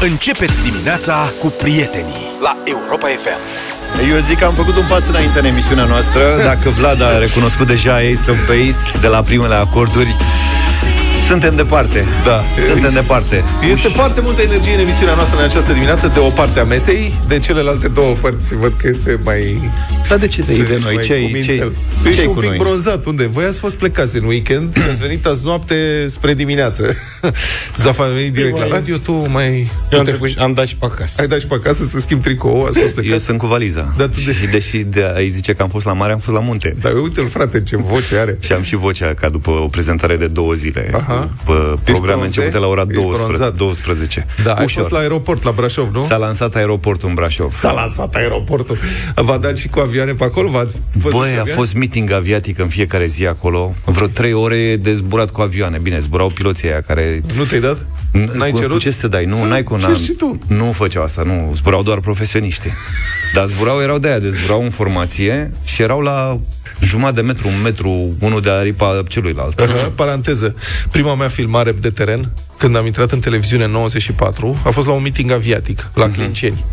Începeți dimineața cu prietenii la Europa FM. Eu zic că am făcut un pas înainte în emisiunea noastră Dacă Vlad a recunoscut deja Ace of Base De la primele acorduri suntem departe. Da. Suntem departe. Este foarte multă energie în emisiunea noastră în această dimineață, de o parte a mesei, de celelalte două părți văd că este mai... Dar de ce te de noi? Ce ai ce Ești un pic noi? bronzat. Unde? Voi ați fost plecați în weekend și ați venit azi noapte spre dimineață. Zaf a venit direct la radio, tu mai... Eu am, trecut, am dat și pe acasă. Ai dat și pe acasă să schimbi tricou, ați fost plecat. Eu sunt cu valiza. Da, de... Și deși de ai zice că am fost la mare, am fost la munte. Dar uite-l, frate, ce voce are. Și am și vocea ca după o prezentare de două zile. Aha după program începute la ora 12. 12. Da, Ușor. ai fost la aeroport la Brașov, nu? S-a lansat aeroportul în Brașov. S-a lansat aeroportul. V-a dat și cu avioane pe acolo? V-ați Băi, a fost meeting aviatic în fiecare zi acolo. Vreo trei ore de zburat cu avioane. Bine, zburau piloții aia care... Nu te-ai dat? N-ai cerut? Cu ce să dai? Nu, n-ai cu... Ce tu? Nu făceau asta, nu. Zburau doar profesioniști. Dar zburau, erau de aia, de zburau în formație și erau la jumătate de metru, un metru, unul de aripa celuilalt. Uh-huh, paranteză. Prima mea filmare de teren, când am intrat în televiziune în 94, a fost la un meeting aviatic, la uh-huh. Clinceni.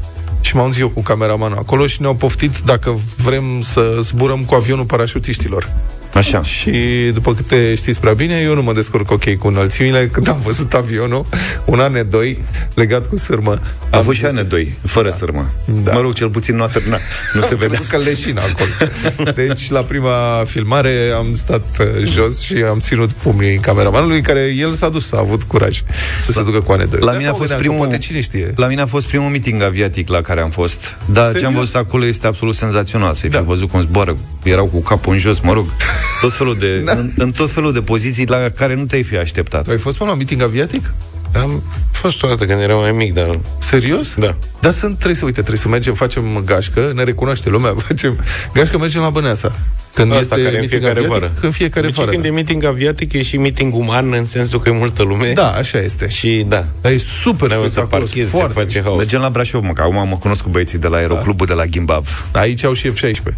Și m-am zis eu cu cameramanul acolo și ne-au poftit dacă vrem să zburăm cu avionul parașutiștilor. Așa. Și după câte știți prea bine, eu nu mă descurc ok cu înălțimile. Când am văzut avionul, un an doi legat cu sârmă. A avut și an doi, fără da. sârmă. Da. Mă rog, cel puțin nu a terminat. Nu se vedea. că leșina acolo. Deci, la prima filmare am stat uh, jos și am ținut pumnii cameramanului, care el s-a dus, a avut curaj să se ducă cu ane doi. La mine a fost primul, poate cine știe. La mine a fost primul meeting aviatic la care am fost. Dar ce am văzut acolo este absolut senzațional. Să-i da. fi văzut cum zboară. Erau cu capul în jos, mă rog tot felul de, da. în, în tot felul de poziții la care nu te-ai fi așteptat. ai fost până la meeting aviatic? Am fost o dată când eram mai mic, dar... Serios? Da. Dar sunt, trebuie să, uite, trebuie să mergem, facem gașcă, ne recunoaște lumea, facem gașcă, mergem la Băneasa. Când Asta este care în fiecare aviatic, vară. În fiecare deci vară. când da. e meeting aviatic, e și meeting uman, în sensul că e multă lume. Da, așa este. Și da. Dar e super da, să parchezi, se face haos. Mergem la Brașov, mă, că acum mă cunosc cu băieții de la Aeroclubul da. de la Gimbav. Aici au și F-16.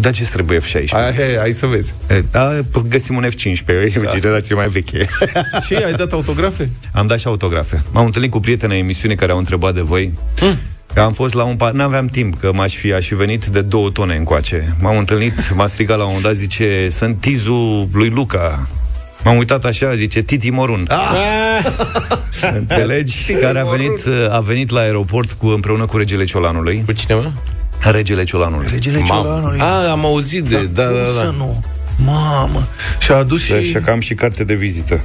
Da, ce trebuie F-16? Hai, hai, hai să vezi. Da, găsim un F-15, e da. o generație mai veche. și ai dat autografe? Am dat și autografe. M-am întâlnit cu prieteni emisiunii care au întrebat de voi. Hmm. Am fost la un par... N-aveam timp, că m-aș fi, aș fi venit de două tone încoace. M-am întâlnit, m-a strigat la un moment dat, zice, sunt tizul lui Luca. M-am uitat așa, zice Titi Morun. Ah! Înțelegi? Care a venit, a venit la aeroport cu, împreună cu regele Ciolanului. Cu cine, mă? Regele Ciolanului. Regele Ciolanului. A, am auzit de... Da, da, da. da. Nu. Mamă. Și a adus și... Și am și carte de vizită.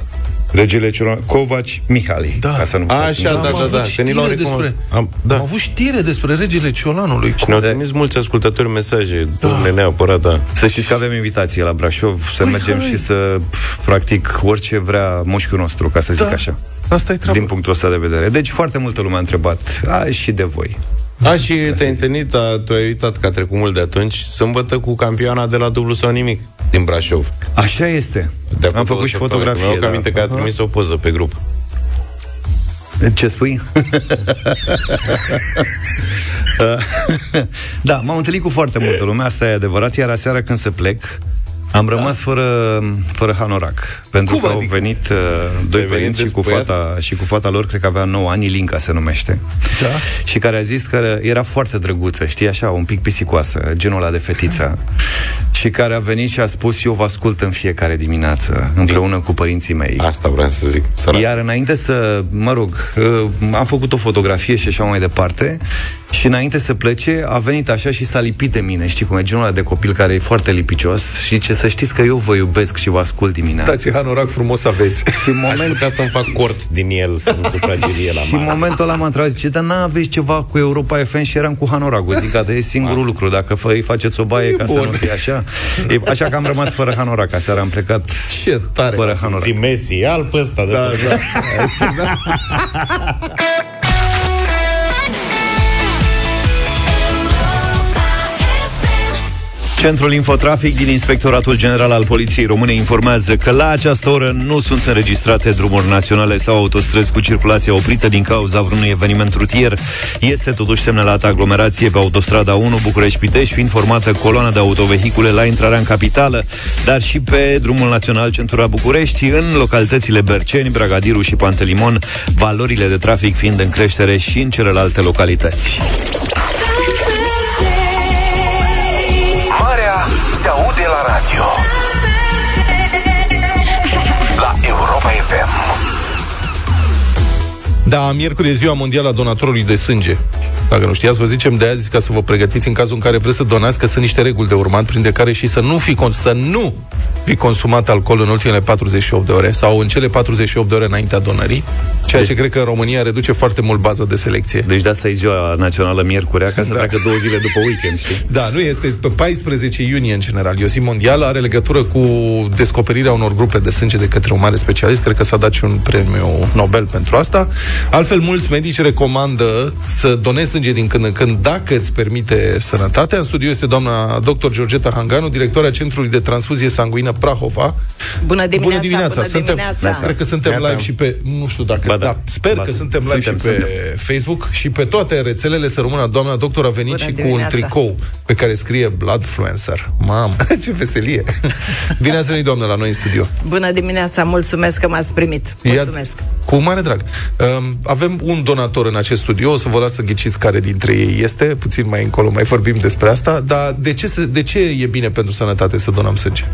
Regele Ciolan, Covaci Mihali. Da. Ca să nu Așa, da, da, da. da. Știre despre, am, da. am avut știre despre regele Ciolanului. Și ne-au trimis mulți ascultători mesaje. Da. Domnule, neapărat, da. Să știți că avem invitație la Brașov, să Ui, mergem hai. și să, practic, orice vrea mușchiul nostru, ca să zic da. așa. Asta e treaba. Din punctul ăsta de vedere. Deci foarte multă lume a întrebat. A, și de voi. A, și te-ai întâlnit, a, tu ai uitat că a trecut mult de atunci, sâmbătă cu campioana de la dublu sau nimic din Brașov. Așa este. De Am făcut și fotografie. Mi-au da. aminte că a trimis o poză pe grup. Ce spui? da, m-am întâlnit cu foarte multă lume, asta e adevărat, iar aseară când se plec, am da. rămas fără, fără hanorac. Pentru Cum că adică? au venit uh, doi părinți și cu, fata, și cu fata lor, cred că avea 9 ani, Linca se numește. Da. Și care a zis că era foarte drăguță, știi, așa, un pic pisicoasă, genul ăla de fetiță. și care a venit și a spus, eu vă ascult în fiecare dimineață, împreună cu părinții mei. Asta vreau să zic. Sărat. Iar înainte să, mă rog, uh, am făcut o fotografie și așa mai departe și înainte să plece, a venit așa și s-a lipit de mine, știi cum e genul ăla de copil care e foarte lipicios și ce să știți că eu vă iubesc și vă ascult dimineața. Da, ce hanorac frumos aveți. Și în moment... Aș putea să-mi fac cort din el, să nu sufragerie la Și în momentul ăla m-a întrebat, zice, dar n-aveți ceva cu Europa FM și eram cu hanoracul. Zic, gata, e singurul lucru, dacă fă, îi faceți o baie e ca bun. să nu fie așa. E, așa că am rămas fără hanorac, aseară am plecat ce tare fără hanorac. Zi Messi, alb ăsta. Da, da. da. Centrul Infotrafic din Inspectoratul General al Poliției Române informează că la această oră nu sunt înregistrate drumuri naționale sau autostrăzi cu circulație oprită din cauza vreunui eveniment rutier. Este totuși semnalată aglomerație pe autostrada 1 București-Pitești, fiind formată coloana de autovehicule la intrarea în capitală, dar și pe drumul național Centura București, în localitățile Berceni, Bragadiru și Pantelimon, valorile de trafic fiind în creștere și în celelalte localități. Da, miercuri e ziua mondială a donatorului de sânge. Dacă nu știați, vă zicem de azi ca să vă pregătiți în cazul în care vreți să donați, că sunt niște reguli de urmat, printre care și să nu fi, să nu fi consumat alcool în ultimele 48 de ore sau în cele 48 de ore înaintea donării, ceea ce cred că în România reduce foarte mult baza de selecție. Deci de asta e ziua națională miercurea, ca să da. treacă două zile după weekend, știi? Da, nu este pe 14 iunie în general. E o zi mondială, are legătură cu descoperirea unor grupe de sânge de către un mare specialist. Cred că s-a dat și un premiu Nobel pentru asta. Altfel, mulți medici recomandă să donezi sânge din când în când, dacă îți permite sănătatea. În studiu este doamna dr. Georgeta Hanganu, directoarea Centrului de Transfuzie Sanguină Prahova. Bună dimineața! Bună dimineața! Bună suntem, dimineața. Cred că suntem live și pe... Nu știu dacă... Ba da. da sper ba că da. suntem live suntem, și pe suntem. Facebook și pe toate rețelele să rămână doamna doctor a venit Bună și dimineața. cu un tricou pe care scrie Bloodfluencer. Mamă, ce veselie! Bine ați venit, doamnă, la noi în studio. Bună dimineața! Mulțumesc că m-ați primit. Mulțumesc! Ia, cu mare drag. Um, avem un donator în acest studio, o să vă las să ghiciți care dintre ei este, puțin mai încolo mai vorbim despre asta, dar de ce, de ce e bine pentru sănătate să donăm sânge?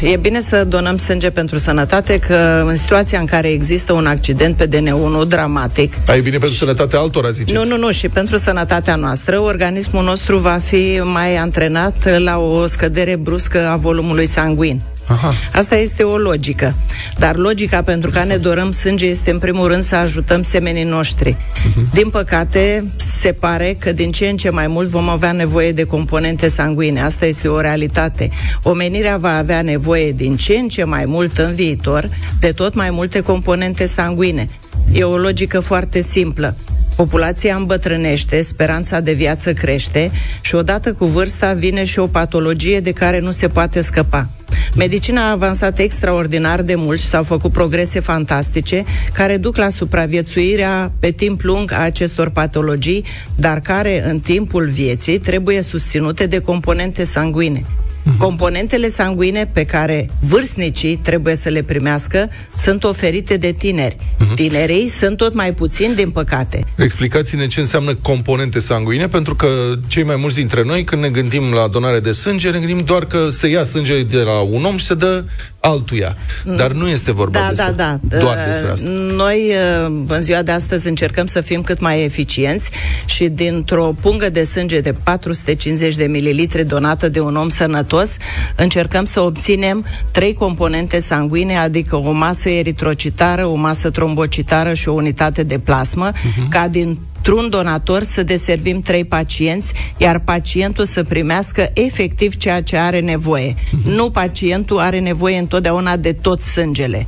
E bine să donăm sânge pentru sănătate, că în situația în care există un accident pe DN1 dramatic... A, e bine pentru și... sănătatea altora, ziceți? Nu, nu, nu, și pentru sănătatea noastră, organismul nostru va fi mai antrenat la o scădere bruscă a volumului sanguin. Aha. Asta este o logică. Dar logica pentru care ne dorăm sânge este în primul rând să ajutăm semenii noștri. Uh-huh. Din păcate, se pare că din ce în ce mai mult vom avea nevoie de componente sanguine. Asta este o realitate. Omenirea va avea nevoie din ce în ce mai mult în viitor de tot mai multe componente sanguine. E o logică foarte simplă. Populația îmbătrânește, speranța de viață crește și odată cu vârsta vine și o patologie de care nu se poate scăpa. Medicina a avansat extraordinar de mult și s-au făcut progrese fantastice care duc la supraviețuirea pe timp lung a acestor patologii, dar care în timpul vieții trebuie susținute de componente sanguine. Uh-huh. Componentele sanguine pe care vârstnicii trebuie să le primească sunt oferite de tineri. Uh-huh. Tinerii sunt tot mai puțini, din păcate. Explicați-ne ce înseamnă componente sanguine, pentru că cei mai mulți dintre noi, când ne gândim la donare de sânge, ne gândim doar că se ia sânge de la un om și se dă altuia. Mm. Dar nu este vorba da, despre, da, da. doar despre asta. Noi, uh, în ziua de astăzi, încercăm să fim cât mai eficienți și dintr-o pungă de sânge de 450 de mililitri donată de un om sănătos, încercăm să obținem trei componente sanguine, adică o masă eritrocitară, o masă trombocitară și o unitate de plasmă, uh-huh. ca din într-un donator să deservim trei pacienți, iar pacientul să primească efectiv ceea ce are nevoie. Uh-huh. Nu pacientul are nevoie întotdeauna de tot sângele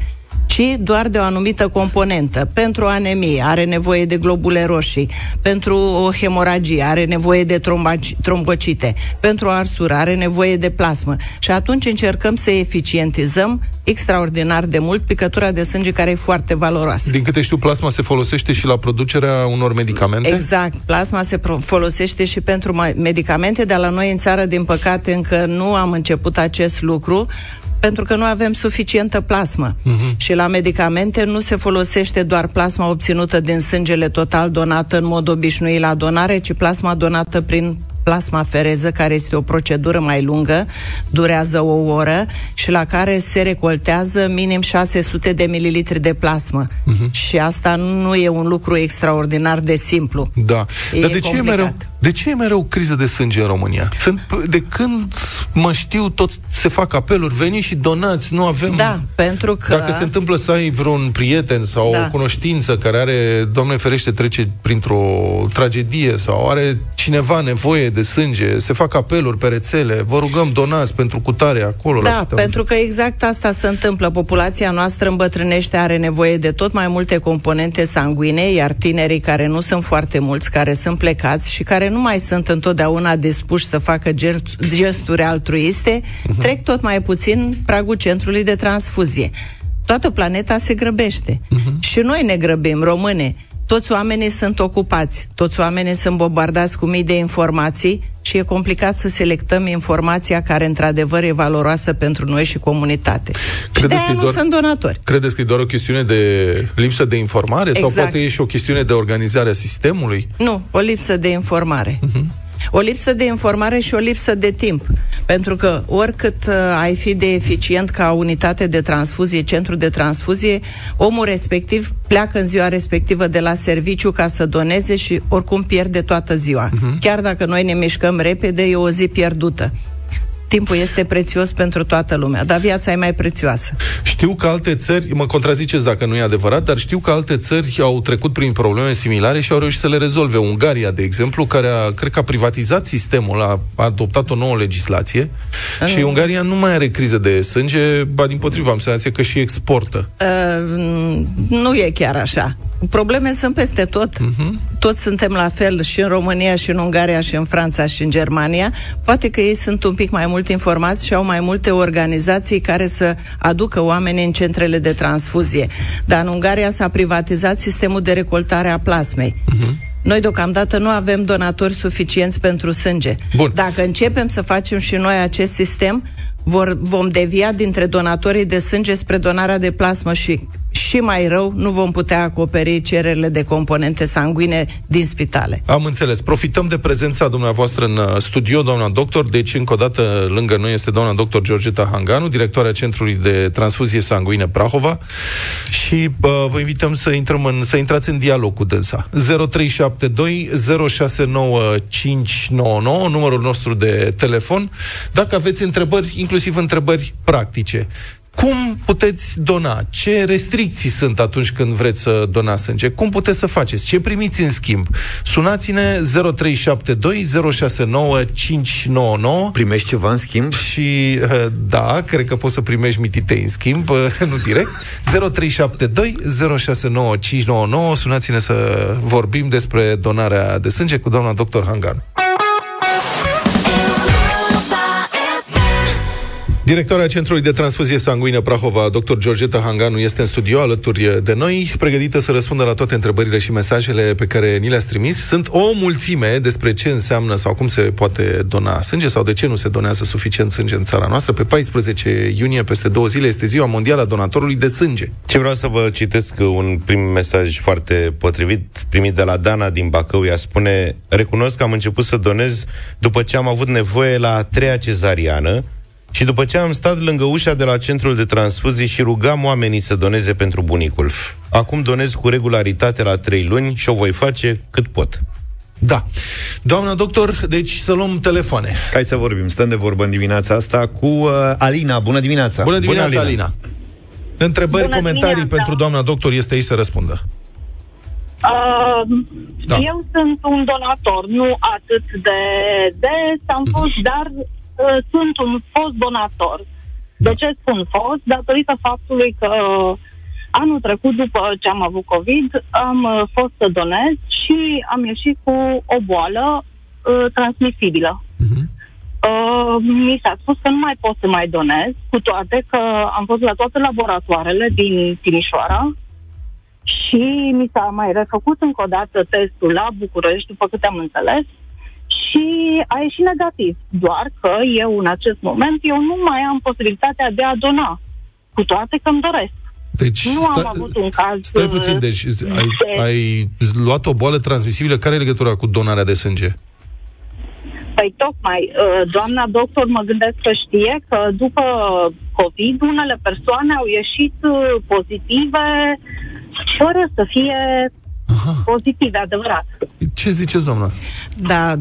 ci doar de o anumită componentă. Pentru anemie are nevoie de globule roșii, pentru o hemoragie are nevoie de trombaci, trombocite, pentru arsură are nevoie de plasmă. Și atunci încercăm să eficientizăm extraordinar de mult picătura de sânge care e foarte valoroasă. Din câte știu, plasma se folosește și la producerea unor medicamente? Exact. Plasma se pro- folosește și pentru medicamente, dar la noi în țară, din păcate, încă nu am început acest lucru pentru că nu avem suficientă plasmă. Uh-huh. Și la medicamente nu se folosește doar plasma obținută din sângele total donată în mod obișnuit la donare, ci plasma donată prin plasma fereză, care este o procedură mai lungă, durează o oră și la care se recoltează minim 600 de mililitri de plasmă. Uh-huh. Și asta nu e un lucru extraordinar de simplu. Da. E Dar de ce, e mereu, de ce e mereu criză de sânge în România? Sunt, de când mă știu, tot se fac apeluri, veniți și donați, nu avem... Da, pentru că... Dacă se întâmplă să ai vreun prieten sau da. o cunoștință care are, Doamne ferește, trece printr-o tragedie sau are cineva nevoie de sânge, se fac apeluri pe rețele, vă rugăm donați pentru cutare acolo. Da, pentru că exact asta se întâmplă. Populația noastră îmbătrânește, are nevoie de tot mai multe componente sanguine, iar tinerii care nu sunt foarte mulți, care sunt plecați și care nu mai sunt întotdeauna dispuși să facă gesturi altruiste, uh-huh. trec tot mai puțin pragul centrului de transfuzie. Toată planeta se grăbește. Uh-huh. Și noi ne grăbim, române. Toți oamenii sunt ocupați, toți oamenii sunt bombardați cu mii de informații și e complicat să selectăm informația care într-adevăr e valoroasă pentru noi și comunitate. Credeți și de nu doar, sunt donatori. Credeți că e doar o chestiune de lipsă de informare exact. sau poate e și o chestiune de organizare a sistemului? Nu, o lipsă de informare. Uh-huh. O lipsă de informare și o lipsă de timp. Pentru că oricât uh, ai fi de eficient ca unitate de transfuzie, centru de transfuzie, omul respectiv pleacă în ziua respectivă de la serviciu ca să doneze și oricum pierde toată ziua. Uh-huh. Chiar dacă noi ne mișcăm repede, e o zi pierdută timpul este prețios pentru toată lumea, dar viața e mai prețioasă. Știu că alte țări, mă contraziceți dacă nu e adevărat, dar știu că alte țări au trecut prin probleme similare și au reușit să le rezolve. Ungaria, de exemplu, care a, cred că a privatizat sistemul, a, a adoptat o nouă legislație uh, și Ungaria nu mai are criză de sânge, ba din potriva, am senzație că și exportă. Uh, nu e chiar așa. Probleme sunt peste tot. Uh-huh. Toți suntem la fel și în România, și în Ungaria, și în Franța, și în Germania. Poate că ei sunt un pic mai mult informați și au mai multe organizații care să aducă oamenii în centrele de transfuzie. Dar în Ungaria s-a privatizat sistemul de recoltare a plasmei. Uh-huh. Noi deocamdată nu avem donatori suficienți pentru sânge. Bun. Dacă începem să facem și noi acest sistem, vor, vom devia dintre donatorii de sânge spre donarea de plasmă și și mai rău, nu vom putea acoperi cererile de componente sanguine din spitale. Am înțeles. Profităm de prezența dumneavoastră în uh, studio, doamna doctor. Deci, încă o dată, lângă noi este doamna doctor Georgeta Hanganu, directoarea Centrului de Transfuzie Sanguine Prahova. Și uh, vă invităm să, intrăm în, să intrați în dialog cu dânsa. 0372 069599, numărul nostru de telefon. Dacă aveți întrebări, inclusiv întrebări practice. Cum puteți dona? Ce restricții sunt atunci când vreți să donați sânge? Cum puteți să faceți? Ce primiți în schimb? Sunați-ne 0372 069 599. Primești ceva în schimb? Și uh, da, cred că poți să primești mititei în schimb, uh, nu direct. 0372 069 599. Sunați-ne să vorbim despre donarea de sânge cu doamna doctor Hangan. Directoarea Centrului de Transfuzie Sanguină Prahova, dr. Georgeta Hanganu, este în studio alături de noi, pregătită să răspundă la toate întrebările și mesajele pe care ni le-ați trimis. Sunt o mulțime despre ce înseamnă sau cum se poate dona sânge sau de ce nu se donează suficient sânge în țara noastră. Pe 14 iunie, peste două zile, este ziua mondială a donatorului de sânge. Ce vreau să vă citesc un prim mesaj foarte potrivit, primit de la Dana din Bacău. Ea spune, recunosc că am început să donez după ce am avut nevoie la a treia cezariană, și după ce am stat lângă ușa de la centrul de transfuzii și rugam oamenii să doneze pentru bunicul. Acum donez cu regularitate la trei luni și o voi face cât pot. Da. Doamna doctor, deci să luăm telefoane. Hai să vorbim. Stăm de vorbă în dimineața asta cu uh, Alina. Bună dimineața! Bună dimineața, Bună, Alina! Alina. Întrebări, Bună comentarii dimineața. pentru doamna doctor este aici să răspundă. Uh, da. Eu sunt un donator, nu atât de des am mhm. fost, dar Uh, sunt un fost donator. De da. ce spun fost? Datorită faptului că anul trecut, după ce am avut COVID, am uh, fost să donez și am ieșit cu o boală uh, transmisibilă. Uh-huh. Uh, mi s-a spus că nu mai pot să mai donez, cu toate că am fost la toate laboratoarele din Timișoara și mi s-a mai refăcut încă o dată testul la București, după câte am înțeles, și a ieșit negativ. Doar că eu, în acest moment, eu nu mai am posibilitatea de a dona, cu toate că îmi doresc. Deci, nu sta, am avut un caz... Stai puțin, deci ai, ai luat o boală transmisibilă. Care e legătura cu donarea de sânge? Păi tocmai, uh, doamna doctor mă gândesc că știe că după COVID unele persoane au ieșit uh, pozitive fără să fie Aha. pozitive, adevărat. Ce ziceți, doamna? Da,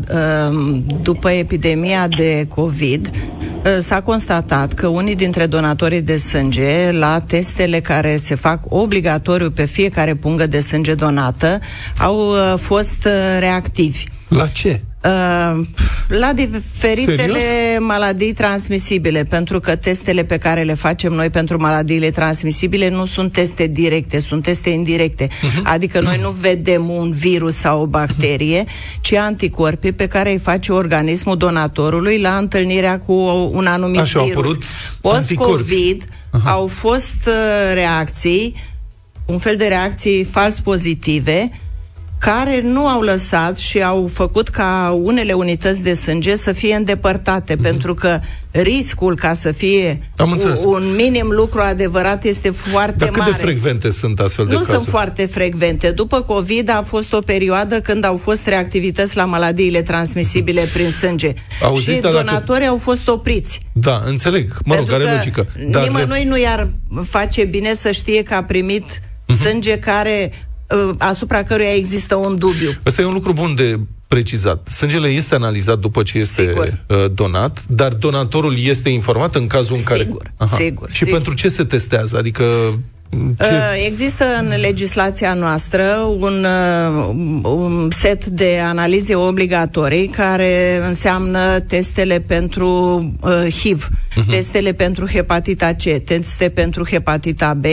um, după epidemia de COVID, uh, s-a constatat că unii dintre donatorii de sânge, la testele care se fac obligatoriu pe fiecare pungă de sânge donată, au uh, fost uh, reactivi. La ce? Uh, la diferitele Serios? maladii transmisibile, pentru că testele pe care le facem noi pentru maladiile transmisibile nu sunt teste directe, sunt teste indirecte. Uh-huh. Adică noi nu vedem un virus sau o bacterie, ci anticorpi pe care îi face organismul donatorului la întâlnirea cu un anumit Așa virus. Post-COVID uh-huh. au fost uh, reacții, un fel de reacții fals pozitive, care nu au lăsat și au făcut ca unele unități de sânge să fie îndepărtate, mm-hmm. pentru că riscul ca să fie un minim lucru adevărat este foarte Dar cât mare. de frecvente sunt astfel de nu cazuri? sunt foarte frecvente. După COVID a fost o perioadă când au fost reactivități la maladiile transmisibile prin sânge. Auziți, și donatorii dacă... au fost opriți. Da, înțeleg. Mă rog, are logică. Dar... Nimănui nu i-ar face bine să știe că a primit uh-huh. sânge care Uh, asupra căruia există un dubiu. Ăsta e un lucru bun de precizat. Sângele este analizat după ce este sigur. Uh, donat, dar donatorul este informat în cazul în care... Sigur, Aha. sigur. Și sigur. pentru ce se testează? Adică ce? Uh, există în legislația noastră un, uh, un set de analize obligatorii care înseamnă testele pentru uh, HIV, uh-huh. testele pentru hepatita C, teste pentru hepatita B,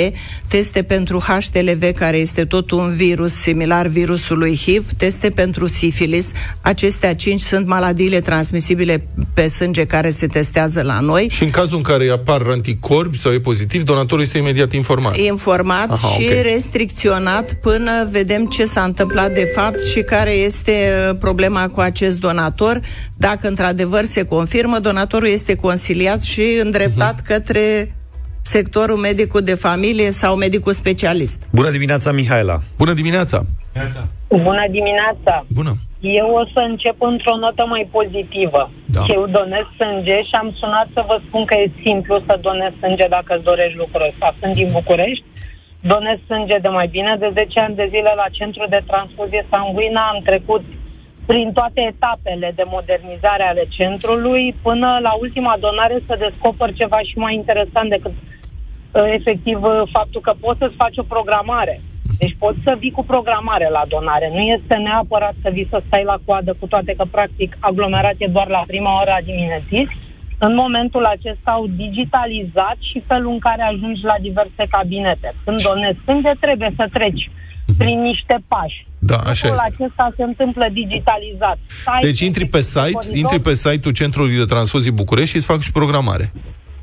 teste pentru HTLV, care este tot un virus similar virusului HIV, teste pentru sifilis. Acestea cinci sunt maladiile transmisibile pe sânge care se testează la noi. Și în cazul în care apar anticorpi sau e pozitiv, donatorul este imediat informat informat Aha, și okay. restricționat până vedem ce s-a întâmplat de fapt și care este uh, problema cu acest donator. Dacă într-adevăr se confirmă, donatorul este consiliat și îndreptat uh-huh. către sectorul medicul de familie sau medicul specialist. Bună dimineața, Mihaela! Bună dimineața! Bună dimineața! Bună! Eu o să încep într-o notă mai pozitivă. Da. Eu donez sânge și am sunat să vă spun că e simplu să donez sânge dacă îți dorești lucrul ăsta. Sunt din București, donez sânge de mai bine de 10 ani de zile la centru de transfuzie sanguină. Am trecut prin toate etapele de modernizare ale centrului până la ultima donare să descoper ceva și mai interesant decât uh, efectiv uh, faptul că poți să-ți faci o programare. Deci poți să vii cu programare la donare. Nu este neapărat să vii să stai la coadă, cu toate că, practic, aglomerație doar la prima oră a dimineții. În momentul acesta au digitalizat și felul în care ajungi la diverse cabinete. Când donezi sânge, trebuie să treci prin niște pași. Da, așa este. acesta se întâmplă digitalizat. Site deci intri pe site, intri pe site-ul Centrului de Transfuzii București și îți fac și programare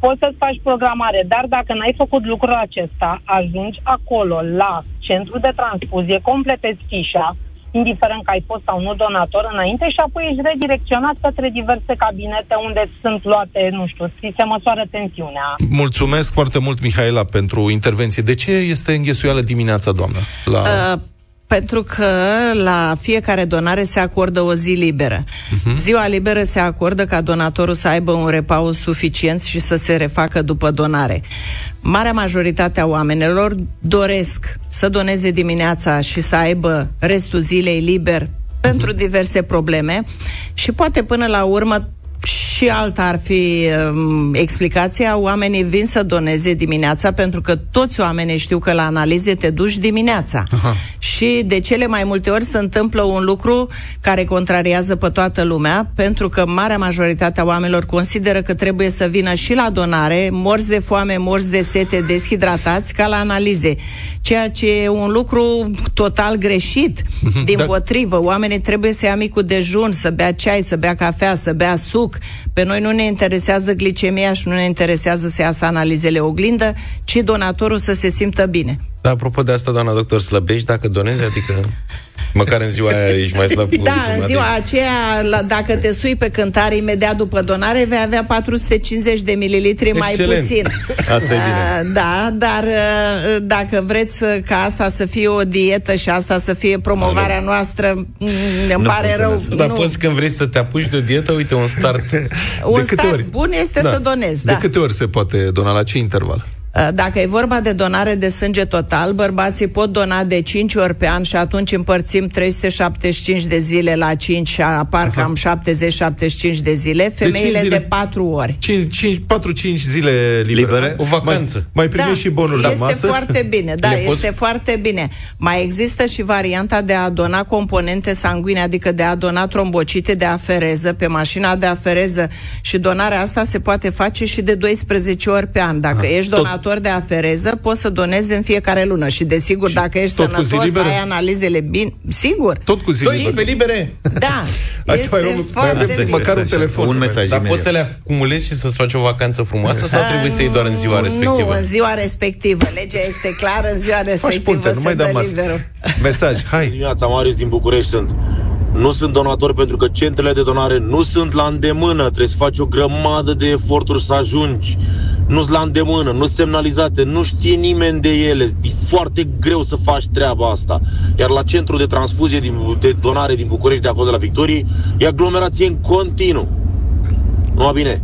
poți să-ți faci programare, dar dacă n-ai făcut lucrul acesta, ajungi acolo la centru de transfuzie, completezi fișa, indiferent că ai fost sau nu donator înainte și apoi ești redirecționat către diverse cabinete unde sunt luate, nu știu, se măsoară tensiunea. Mulțumesc foarte mult, Mihaela, pentru intervenție. De ce este înghesuială dimineața, doamnă? La... Uh, pentru că la fiecare donare se acordă o zi liberă. Uh-huh. Ziua liberă se acordă ca donatorul să aibă un repaus suficient și să se refacă după donare. Marea majoritate a oamenilor doresc să doneze dimineața și să aibă restul zilei liber pentru mhm. diverse probleme și poate până la urmă și alta ar fi um, explicația, oamenii vin să doneze dimineața pentru că toți oamenii știu că la analize te duci dimineața. Aha. Și de cele mai multe ori se întâmplă un lucru care contrariază pe toată lumea, pentru că marea majoritate a oamenilor consideră că trebuie să vină și la donare, morți de foame, morți de sete, deshidratați, ca la analize. Ceea ce e un lucru total greșit. Mhm. Din da. potrivă, oamenii trebuie să ia micul dejun, să bea ceai, să bea cafea, să bea suc, pe noi nu ne interesează glicemia și nu ne interesează să iasă analizele oglindă, ci donatorul să se simtă bine. Da, apropo de asta, doamna doctor, slăbești dacă donezi? Adică măcar în ziua aia ești mai slab. Da, în ziua aceea, la, dacă te sui pe cântare imediat după donare, vei avea 450 de mililitri mai puțin. Asta e bine. Da, dar uh, dacă vreți ca asta să fie o dietă și asta să fie promovarea noastră, mm, îmi nu pare rău. Dar nu. poți când vrei să te apuci de dietă, uite, un start. un de câte start ori? bun este da. să donezi. De da. câte ori se poate dona? La ce interval? Uh, dacă e vorba de donare de sânge total, bărbații pot dona de 5 ori pe an și atunci împărțim 375 de zile la 5 și apar Aha. cam 70-75 de zile, femeile de, zile, de 4 ori. 4-5 zile libere. libere. O vacanță. Mai, mai primești da, și bonuri de masă. Este foarte bine, da, Le este poți? foarte bine. Mai există și varianta de a dona componente sanguine, adică de a dona trombocite de afereză pe mașina de afereză și donarea asta se poate face și de 12 ori pe an. Dacă Aha. ești donator donator de afereză, poți să donezi în fiecare lună. Și desigur, și dacă ești sănătos, ai analizele bine. Sigur. Tot cu zi libere. libere. Da. este mai, mai, mai avem măcar un telefon. Un mesaj. Dar poți să le acumulezi și să-ți faci o vacanță frumoasă sau trebuie să iei doar în ziua respectivă? Nu, în ziua respectivă. Legea este clară în ziua respectivă. Punte, nu mai dăm Mesaj, hai. Dimineața, Marius din București sunt. Nu sunt donator pentru că centrele de donare nu sunt la îndemână. Trebuie să faci o grămadă de eforturi să ajungi nu sunt la îndemână, nu sunt semnalizate, nu știe nimeni de ele. E foarte greu să faci treaba asta. Iar la centrul de transfuzie din, de donare din București, de acolo de la Victorii, e aglomerație în continuu. Nu bine.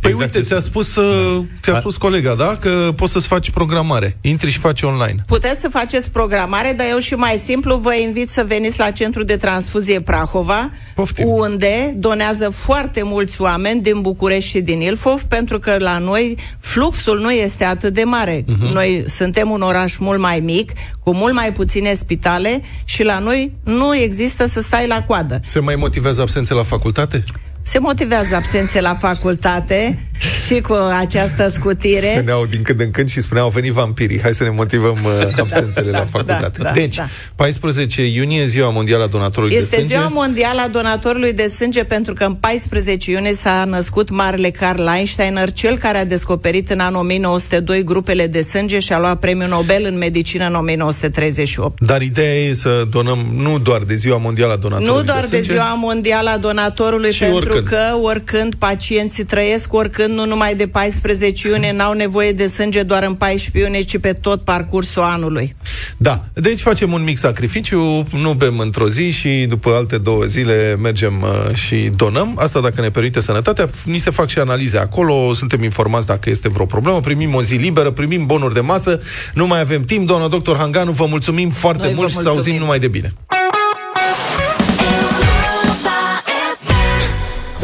Păi exact. uite, ți-a spus, uh, ți-a spus colega, da? Că poți să-ți faci programare. Intri și faci online. Puteți să faceți programare, dar eu și mai simplu vă invit să veniți la Centrul de Transfuzie Prahova, Poftim. unde donează foarte mulți oameni din București și din Ilfov, pentru că la noi fluxul nu este atât de mare. Uh-huh. Noi suntem un oraș mult mai mic, cu mult mai puține spitale și la noi nu există să stai la coadă. Se mai motivează absențe la facultate? Se motivează absențe la facultate și cu această scutire. Spuneau din când în când și spuneau, au venit vampirii, hai să ne motivăm uh, absențele da, la facultate. Da, da, deci, da. 14 iunie, Ziua Mondială a Donatorului este de Sânge. Este Ziua Mondială a Donatorului de Sânge pentru că în 14 iunie s-a născut Marele Karl Einsteiner, cel care a descoperit în anul 1902 grupele de sânge și a luat premiul Nobel în medicină în 1938. Dar ideea e să donăm nu doar de Ziua Mondială a Donatorului Nu doar de, de Ziua Mondială a Donatorului, și pentru oricând. că oricând pacienții trăiesc, oricând nu numai de 14 iunie n-au nevoie de sânge doar în 14 iunie, ci pe tot parcursul anului. Da, deci facem un mic sacrificiu, nu bem într-o zi și după alte două zile mergem uh, și donăm. Asta dacă ne permite sănătatea. Ni se fac și analize acolo, suntem informați dacă este vreo problemă, primim o zi liberă, primim bonuri de masă, nu mai avem timp. Doamna doctor Hanganu, vă mulțumim foarte Noi mult și să auzim numai de bine.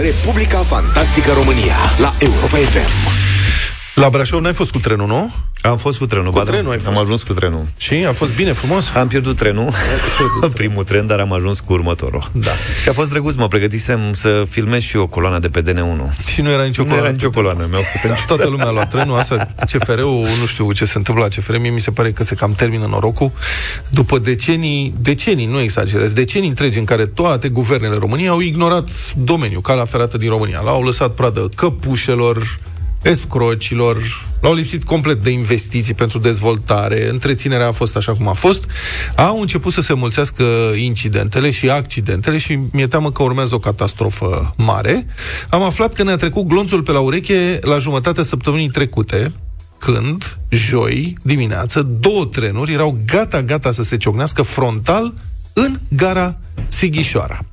Republica Fantastică România la Europa FM. La Brașov n-ai fost cu trenul, nu? Am fost cu trenul, cu ba, da. trenul ai fost. am ajuns cu trenul. Și a fost bine, frumos? Am pierdut trenul, primul tren, dar am ajuns cu următorul. Da. Și a fost drăguț, mă pregătisem să filmez și eu coloana de pe DN1. Și nu era nicio coloană? Nu era nicio coloană, mi-au da, Toată lumea a luat trenul, asta, CFR-ul, nu știu ce se întâmplă la CFR, mie mi se pare că se cam termină norocul. După decenii, decenii, nu exagerez, decenii întregi în care toate guvernele României au ignorat domeniul, calea ferată din România. L-au lăsat pradă căpușelor, escrocilor, l-au lipsit complet de investiții pentru dezvoltare, întreținerea a fost așa cum a fost, au început să se mulțească incidentele și accidentele și mi-e teamă că urmează o catastrofă mare. Am aflat că ne-a trecut glonțul pe la ureche la jumătatea săptămânii trecute, când, joi, dimineață, două trenuri erau gata-gata să se ciocnească frontal în gara Sighișoara.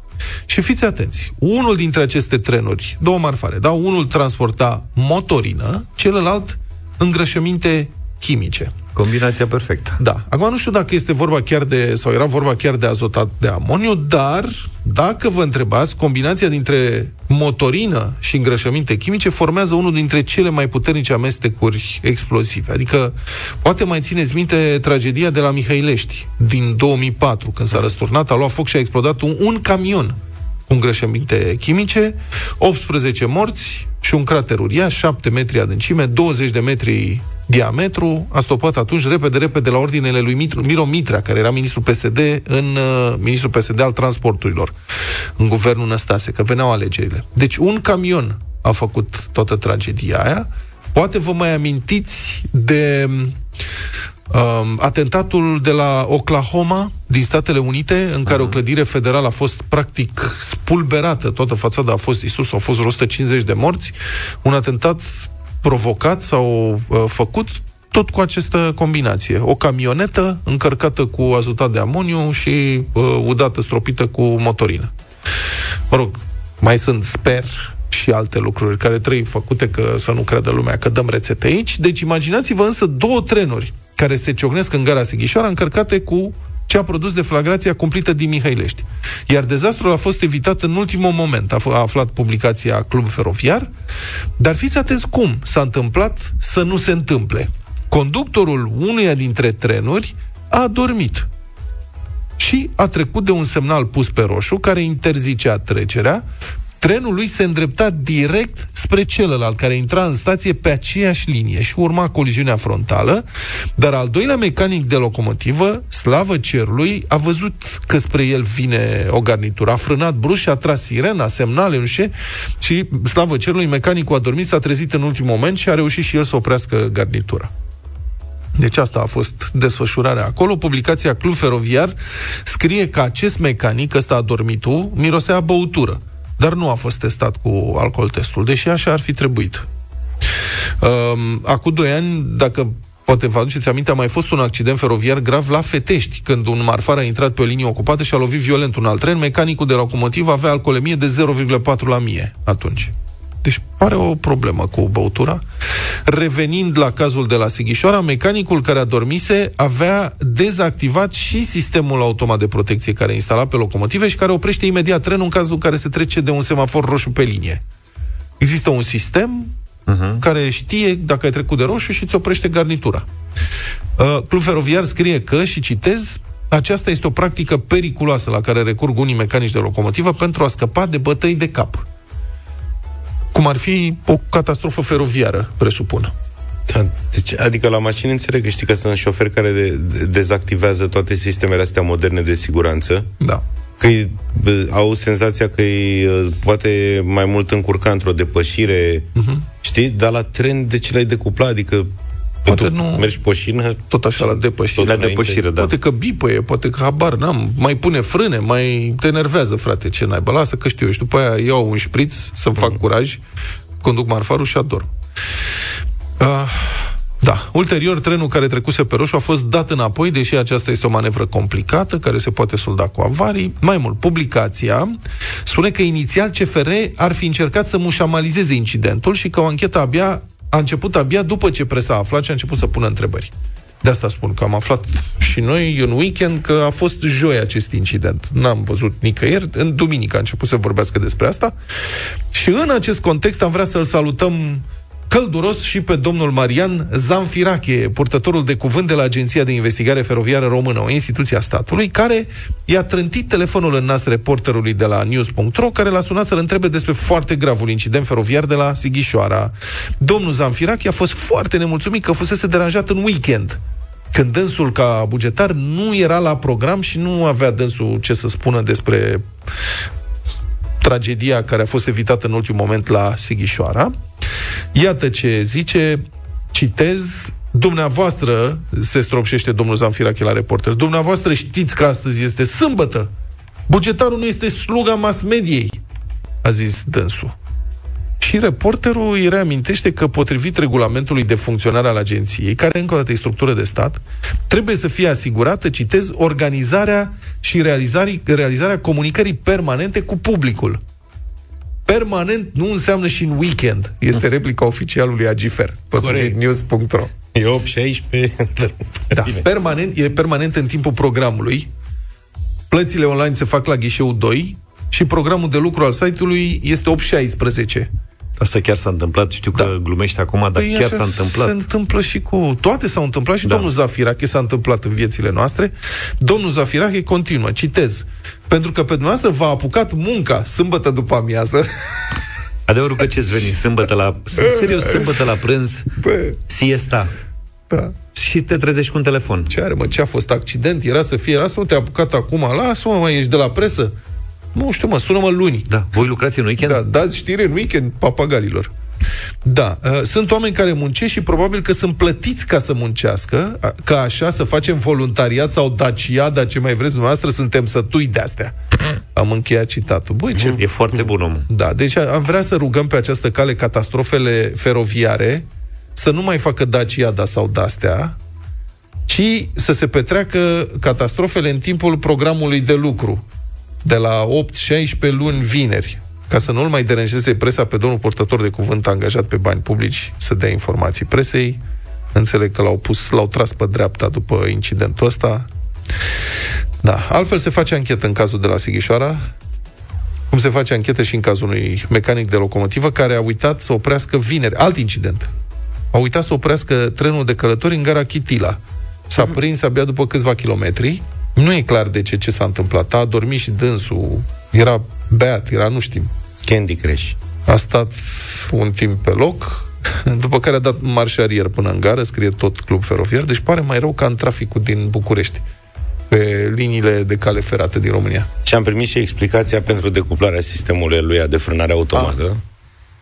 Și fiți atenți, unul dintre aceste trenuri, două marfare, da? unul transporta motorină, celălalt îngrășăminte chimice. Combinația perfectă. Da. Acum nu știu dacă este vorba chiar de, sau era vorba chiar de azotat de amoniu, dar dacă vă întrebați, combinația dintre motorină și îngrășăminte chimice formează unul dintre cele mai puternice amestecuri explozive. Adică, poate mai țineți minte tragedia de la Mihăilești, din 2004, când s-a răsturnat, a luat foc și a explodat un, un camion cu îngrășăminte chimice, 18 morți și un crater uriaș, 7 metri adâncime, 20 de metri diametru, a stopat atunci repede, repede la ordinele lui Mitru, Miro Mitrea, care era ministrul PSD în uh, ministrul PSD al transporturilor în guvernul Năstase, că veneau alegerile. Deci un camion a făcut toată tragedia aia. Poate vă mai amintiți de um, atentatul de la Oklahoma din Statele Unite, în care uh-huh. o clădire federală a fost practic spulberată, toată fațada a fost distrusă, au fost 150 de morți, un atentat provocat sau uh, făcut tot cu această combinație. O camionetă încărcată cu azotat de amoniu și uh, udată stropită cu motorină. Mă rog, mai sunt, sper, și alte lucruri care trebuie făcute că să nu creadă lumea că dăm rețete aici. Deci imaginați-vă însă două trenuri care se ciocnesc în gara Sighișoara încărcate cu ce a produs deflagrația cumplită din Mihailești. Iar dezastrul a fost evitat în ultimul moment, a, a aflat publicația Club Feroviar, dar fiți atenți cum s-a întâmplat să nu se întâmple. Conductorul unuia dintre trenuri a dormit și a trecut de un semnal pus pe roșu care interzicea trecerea, trenul lui se îndrepta direct spre celălalt, care intra în stație pe aceeași linie și urma coliziunea frontală, dar al doilea mecanic de locomotivă, slavă cerului, a văzut că spre el vine o garnitură. A frânat brusc și a tras sirena, semnale, nu știu, și slavă cerului, mecanicul a dormit, s-a trezit în ultimul moment și a reușit și el să oprească garnitura. Deci asta a fost desfășurarea acolo. Publicația Club Feroviar scrie că acest mecanic, ăsta a dormitul, mirosea băutură, dar nu a fost testat cu alcool testul, deși așa ar fi trebuit. Um, acum doi ani, dacă poate vă aduceți aminte, a mai fost un accident feroviar grav la Fetești, când un marfar a intrat pe o linie ocupată și a lovit violent un alt tren. Mecanicul de locomotiv avea alcoolemie de 0,4 la mie atunci. Deci pare o problemă cu băutura. Revenind la cazul de la Sighișoara, mecanicul care adormise avea dezactivat și sistemul automat de protecție care e instalat pe locomotive și care oprește imediat trenul în cazul în care se trece de un semafor roșu pe linie. Există un sistem uh-huh. care știe dacă ai trecut de roșu și îți oprește garnitura. Uh, Club Feroviar scrie că, și citez, aceasta este o practică periculoasă la care recurg unii mecanici de locomotivă pentru a scăpa de bătăi de cap cum ar fi o catastrofă feroviară, presupun. Da, deci, adică la mașini înțeleg că știi că sunt șoferi care de, de, dezactivează toate sistemele astea moderne de siguranță. Da. Că au senzația că e poate mai mult încurca într-o depășire, uh-huh. știi? Dar la tren de ce l-ai decuplat? Adică Poate nu... Mergi pe șină? Tot așa la depășire. La depășire, da. Poate că bipăie, poate că habar n-am. Mai pune frâne, mai te enervează, frate, ce naiba. Lasă că știu eu. Și după aia iau un șpriț să-mi fac mm. curaj, conduc marfarul și adorm. Uh, da. Ulterior, trenul care trecuse pe roșu a fost dat înapoi, deși aceasta este o manevră complicată, care se poate solda cu avarii. Mai mult, publicația spune că inițial CFR ar fi încercat să mușamalizeze incidentul și că o anchetă abia a început abia după ce presa a aflat și a început să pună întrebări. De asta spun că am aflat și noi în weekend că a fost joi acest incident. N-am văzut nicăieri. În duminică a început să vorbească despre asta. Și în acest context am vrea să-l salutăm călduros și pe domnul Marian Zanfirache, purtătorul de cuvânt de la Agenția de Investigare Feroviară Română, o instituție a statului, care i-a trântit telefonul în nas reporterului de la news.ro, care l-a sunat să-l întrebe despre foarte gravul incident feroviar de la Sighișoara. Domnul Zanfirache a fost foarte nemulțumit că fusese deranjat în weekend când dânsul ca bugetar nu era la program și nu avea dânsul ce să spună despre tragedia care a fost evitată în ultimul moment la Sighișoara. Iată ce zice, citez, dumneavoastră, se stropșește domnul Zanfirache la reporter, dumneavoastră știți că astăzi este sâmbătă. Bugetarul nu este sluga mass mediei, a zis dânsul. Și reporterul îi reamintește că, potrivit regulamentului de funcționare al agenției, care încă o dată e structură de stat, trebuie să fie asigurată, citez, organizarea și realizarea comunicării permanente cu publicul. Permanent nu înseamnă și în weekend. Este replica oficialului Agifer, potrivit news.ro. E 8-16. da, permanent, e permanent în timpul programului. Plățile online se fac la ghișeu 2 și programul de lucru al site-ului este 8-16. Asta chiar s-a întâmplat, știu da. că glumești acum, dar păi chiar s-a întâmplat. Se întâmplă și cu... Toate s-au întâmplat și da. domnul Zafirache s-a întâmplat în viețile noastre. Domnul Zafirache continuă, citez. Pentru că pe dumneavoastră v-a apucat munca sâmbătă după amiază. Adevărul că ce-ți veni sâmbătă la... Serios, sâmbătă la prânz, Bă. siesta. Da. Și te trezești cu un telefon. Ce are, mă? Ce a fost accident? Era să fie, lasă-mă, te-a apucat acum, lasă-mă, mai ești de la presă. Nu știu, mă, sună-mă luni. Da, voi lucrați în weekend? Da, dați știre în weekend papagalilor. Da, uh, sunt oameni care muncesc și probabil că sunt plătiți ca să muncească, ca așa să facem voluntariat sau daciada, ce mai vreți dumneavoastră, suntem sătui de-astea. Am încheiat citatul. Băi, ce... E foarte bun om. Da, deci am vrea să rugăm pe această cale catastrofele feroviare să nu mai facă daciada sau de-astea, ci să se petreacă catastrofele în timpul programului de lucru de la 8-16 luni vineri. ca să nu-l mai deranjeze presa pe domnul portător de cuvânt angajat pe bani publici să dea informații presei. Înțeleg că l-au pus, l-au tras pe dreapta după incidentul ăsta. Da, altfel se face anchetă în cazul de la Sighișoara, cum se face anchetă și în cazul unui mecanic de locomotivă care a uitat să oprească vineri, alt incident. A uitat să oprească trenul de călători în gara Chitila. S-a mhm. prins abia după câțiva kilometri. Nu e clar de ce ce s-a întâmplat. A dormit și dânsul. Era beat, era, nu știm. Candy Crush. A stat un timp pe loc, după care a dat marșarier până în gară, scrie tot club feroviar, deci pare mai rău ca în traficul din București pe liniile de cale ferată din România. Și am primit și explicația pentru decuplarea sistemului lui de frânare automată. Ah.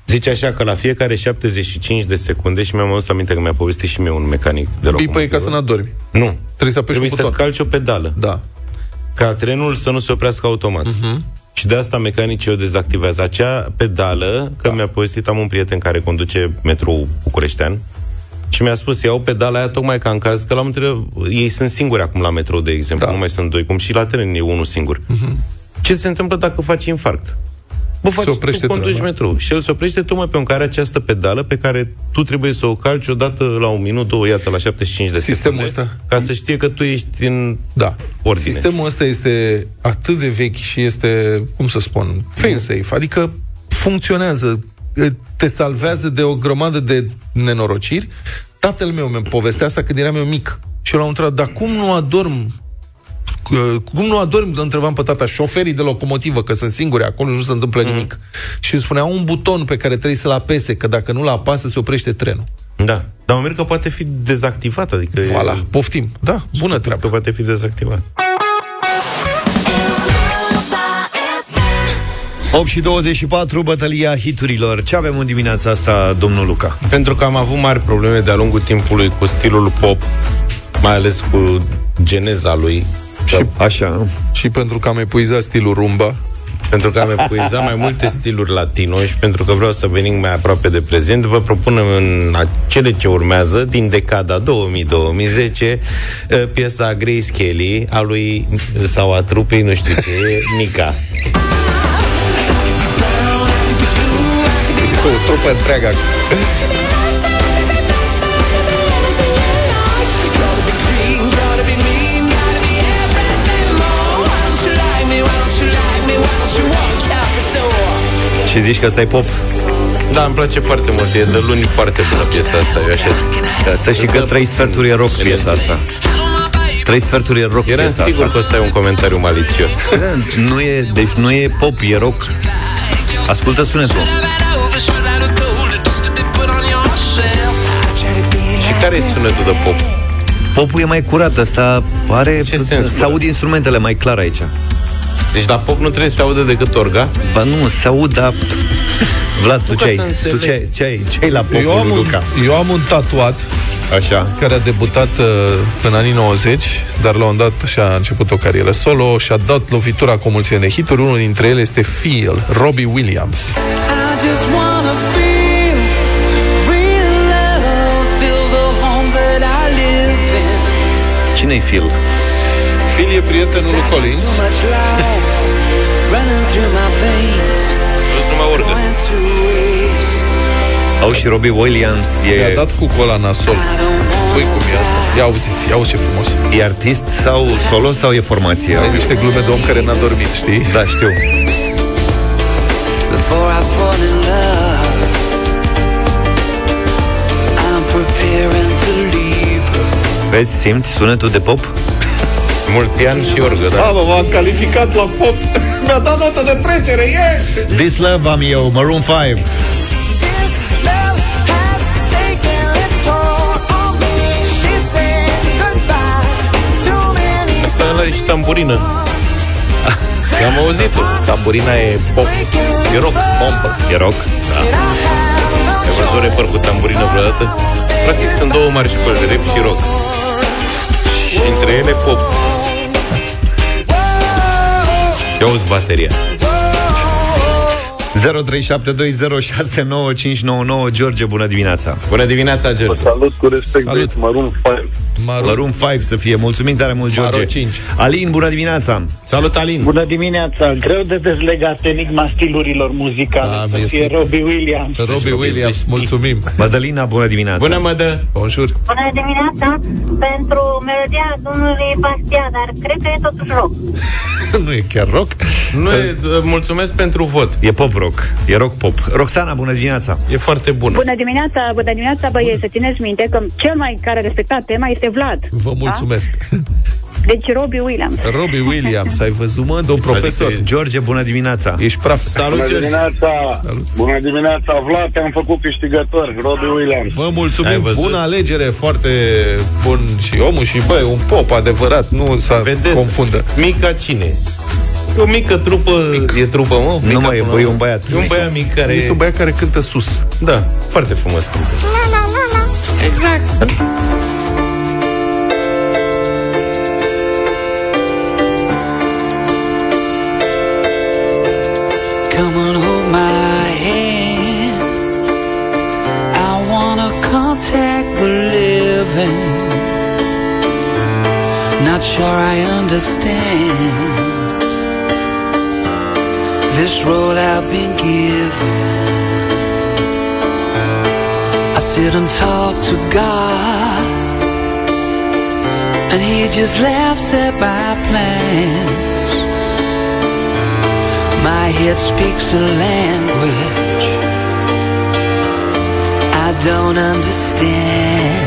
Zice așa că la fiecare 75 de secunde, și mi-am adus aminte că mi-a povestit și mie un mecanic de locomotivă. Bipă ca să n-adormi. Nu. Trebuie să Trebuie să calci o pedală. Da. Ca trenul să nu se oprească automat. Uh-huh. Și de asta mecanicii o dezactivează. Acea pedală, că da. mi-a povestit, am un prieten care conduce metrou bucureștean, și mi-a spus, iau pedala aia tocmai ca în caz că la întrebat, ei sunt singuri acum la metrou, de exemplu, da. nu mai sunt doi, cum și la tren e unul singur. Uh-huh. Ce se întâmplă dacă faci infarct? Bă, faci, se oprește tu conduci metrou și el se oprește tocmai pe un care această pedală pe care tu trebuie să o calci odată la un minut, două, iată, la 75 de Sistemul secunde, ăsta? ca să știe că tu ești în da. ordine. Sistemul ăsta este atât de vechi și este, cum să spun, fail-safe, adică funcționează, te salvează de o grămadă de nenorociri. Tatăl meu mi-a povestea asta când eram eu mic. Și eu l-am întrebat, dar cum nu adorm cum nu adormi, întrebam pe tata, șoferii de locomotivă, că sunt singuri acolo, nu se întâmplă mm. nimic. Și îmi spunea un buton pe care trebuie să-l apese, că dacă nu-l apasă, se oprește trenul. Da. Dar mă mir că poate fi dezactivat, adică... Voilà, e... poftim. Da, bună treabă. Că poate fi dezactivat. 8 și 24, bătălia hiturilor. Ce avem în dimineața asta, domnul Luca? Pentru că am avut mari probleme de-a lungul timpului cu stilul pop, mai ales cu geneza lui. Și, așa. Și pentru că am epuizat stilul rumba. Pentru că am epuizat mai multe stiluri latino și pentru că vreau să venim mai aproape de prezent, vă propunem în cele ce urmează, din decada 2000-2010, eh, piesa Grace Kelly a lui, sau a trupei, nu știu ce, Mica. o trupă întreagă. Și zici că asta e pop? Da, îmi place foarte mult. E de luni foarte bună piesa asta, eu așa zic. Da, să știi că trei sferturi e rock piesa asta. Trei sferturi e rock Eram sigur asta. că o să ai un comentariu malițios. Da, nu e, deci nu e pop, e rock. Ascultă sunetul. care e sunetul de pop? Popul e mai curat, asta are... Ce sens, se aud instrumentele mai clar aici. Deci la pop nu trebuie să se audă decât orga? Ba nu, se aud, dar... Vlad, tu ce ai? Tu ce ai, ce ai, ce ai la pop, eu am, un, eu am un tatuat Așa. care a debutat uh, în anii 90, dar la un dat și-a început o carieră solo și a dat lovitura cu mulțime de hituri. Unul dintre ele este Feel, Robbie Williams. I just wanna feel Cine-i Phil? Phil e prietenul lui Collins. Nu mă urcă. Au și Robbie Williams e... I-a dat cu cola nasol Păi cum e asta? Ia auziți, ia auzi ce frumos E artist sau solo sau e formație? Ai niște glume de om care n-a dormit, știi? Da, știu Before I fall in love I'm preparing to Vezi, simți sunetul de pop? Mulți ani și orgă, da. Mamă, m-am calificat la pop. Mi-a dat notă de trecere, e! Yeah! This Love am eu, Maroon 5. Asta ăla e și tamburină. am auzit-o. Tamburina e pop. E rock. Pompă. E rock? Da. Ai văzut repăr cu tamburină vreodată? Practic sunt două mari școli de rap și rock. Și între ele pop. Ia uzi bateria. 0372069599 George, bună dimineața! Bună dimineața, George! Vă salut cu respect, Salut. Maroon 5. Maro... Maroon 5 să fie. Mulțumim tare mult, George. Maro 5. Alin, bună dimineața. Salut, Alin. Bună dimineața. Greu de dezlegat enigma stilurilor muzicale. Da, să fie Robbie Williams. Robbie Williams, mulțumim. Madalina, bună dimineața. Bună, Mădă. Bonjour. Bună dimineața. Pentru melodia domnului Bastia, dar cred că e totuși rock. nu e chiar rock? Nu e, mulțumesc pentru vot. E pop rock. E rock pop. Roxana, bună dimineața. E foarte bun. Bună dimineața, bună dimineața, băieți. Să țineți minte că cel mai care a respectat tema este Vlad. Vă da? mulțumesc. Da? Deci Robbie Williams. Robbie Williams, ai văzut, mă, domn profesor? Adică, George, bună dimineața. Ești praf. Salut, bună George. dimineața. Salut. Bună dimineața, Vlad, te-am făcut câștigător, Robbie Williams. Vă mulțumim, bună alegere, foarte bun și omul și, băi, un pop adevărat, nu să confundă. Mica cine? o mică trupă, mic. e trupă, mă? nu mai e, e un băiat. E un băiat mic care... Este un băiat care cântă sus. Da, foarte frumos cântă. La, la, la, la. Exact. Come on, hold my hand. I wanna contact the living. Not sure I understand this role I've been given. I sit and talk to God, and He just laughs at my plans. My head speaks a language I don't understand.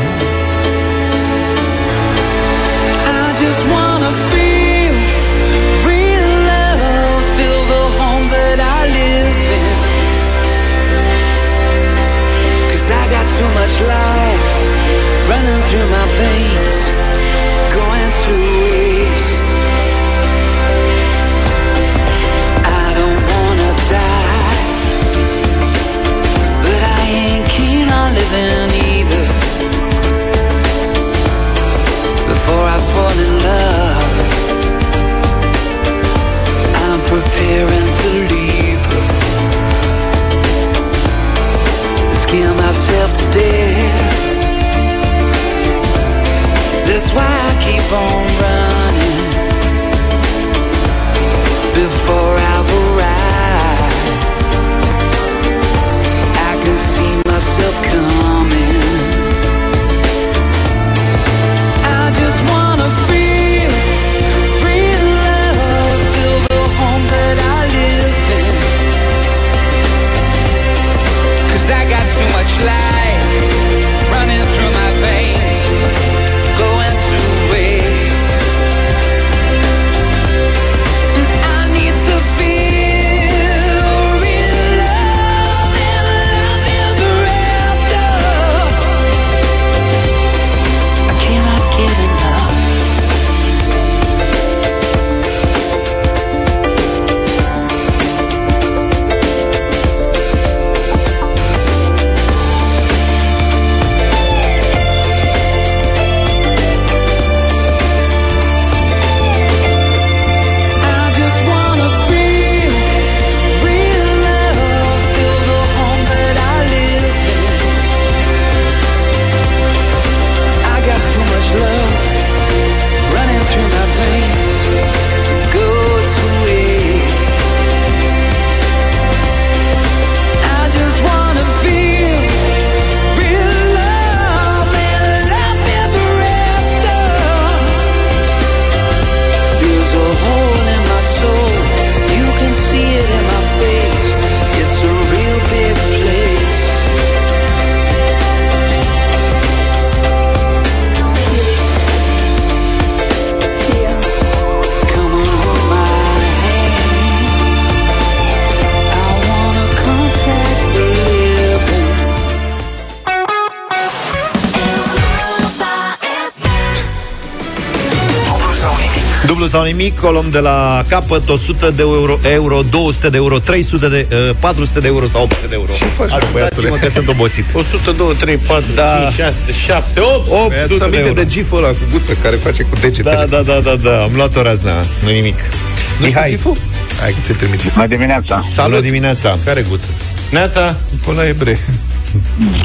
Sau nimic, o luăm de la capăt 100 de euro, euro 200 de euro, 300 de, uh, 400 de euro sau 800 de euro. Ce faci, mă, băiatule? mă că sunt obosit. 100, 2, 3, 4, Da. 5, 6, 7, 8. 800 de aminte euro. de giful ăla cu guță care face cu degetele. Da, da, da, da, da, am luat o razna, nu nimic. Nu știu Mihai, giful? Hai că ți-l trimit. Bună dimineața! salut dimineața. Care guță? Neața? Până la ebre.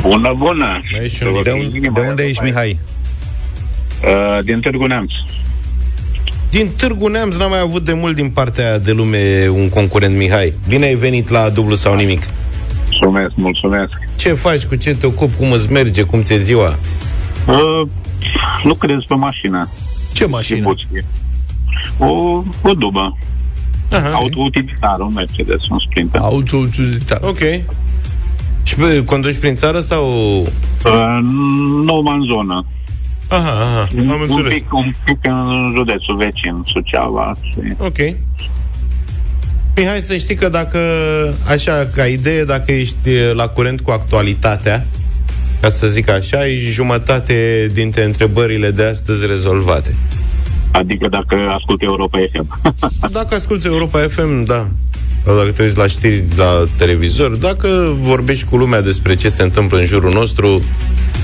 Bună, bună! Mai ești și un De, lift. un, de unde ești, Mihai? Uh, din Târgu Neamț. Din Târgu Neamț n-am mai avut de mult din partea de lume un concurent, Mihai. Bine ai venit la dublu sau nimic. Mulțumesc, mulțumesc. Ce faci, cu ce te ocupi, cum îți merge, cum ți-e ziua? Uh, lucrez pe mașină. Ce mașină? O, o dubă. Auto-utilitar, un Mercedes, un Sprinter. Auto-utilitar. Ok. Și pe, conduci prin țară sau... Uh, nu în zonă. Aha, aha, am un înțeles. pic, un pic în județul vecin, Suceava. Și... Ok. Mihai, să știi că dacă, așa, ca idee, dacă ești la curent cu actualitatea, ca să zic așa, ai jumătate dintre întrebările de astăzi rezolvate. Adică dacă ascult Europa FM. Dacă asculti Europa FM, da. Sau Dacă te uiți la știri la televizor, dacă vorbești cu lumea despre ce se întâmplă în jurul nostru,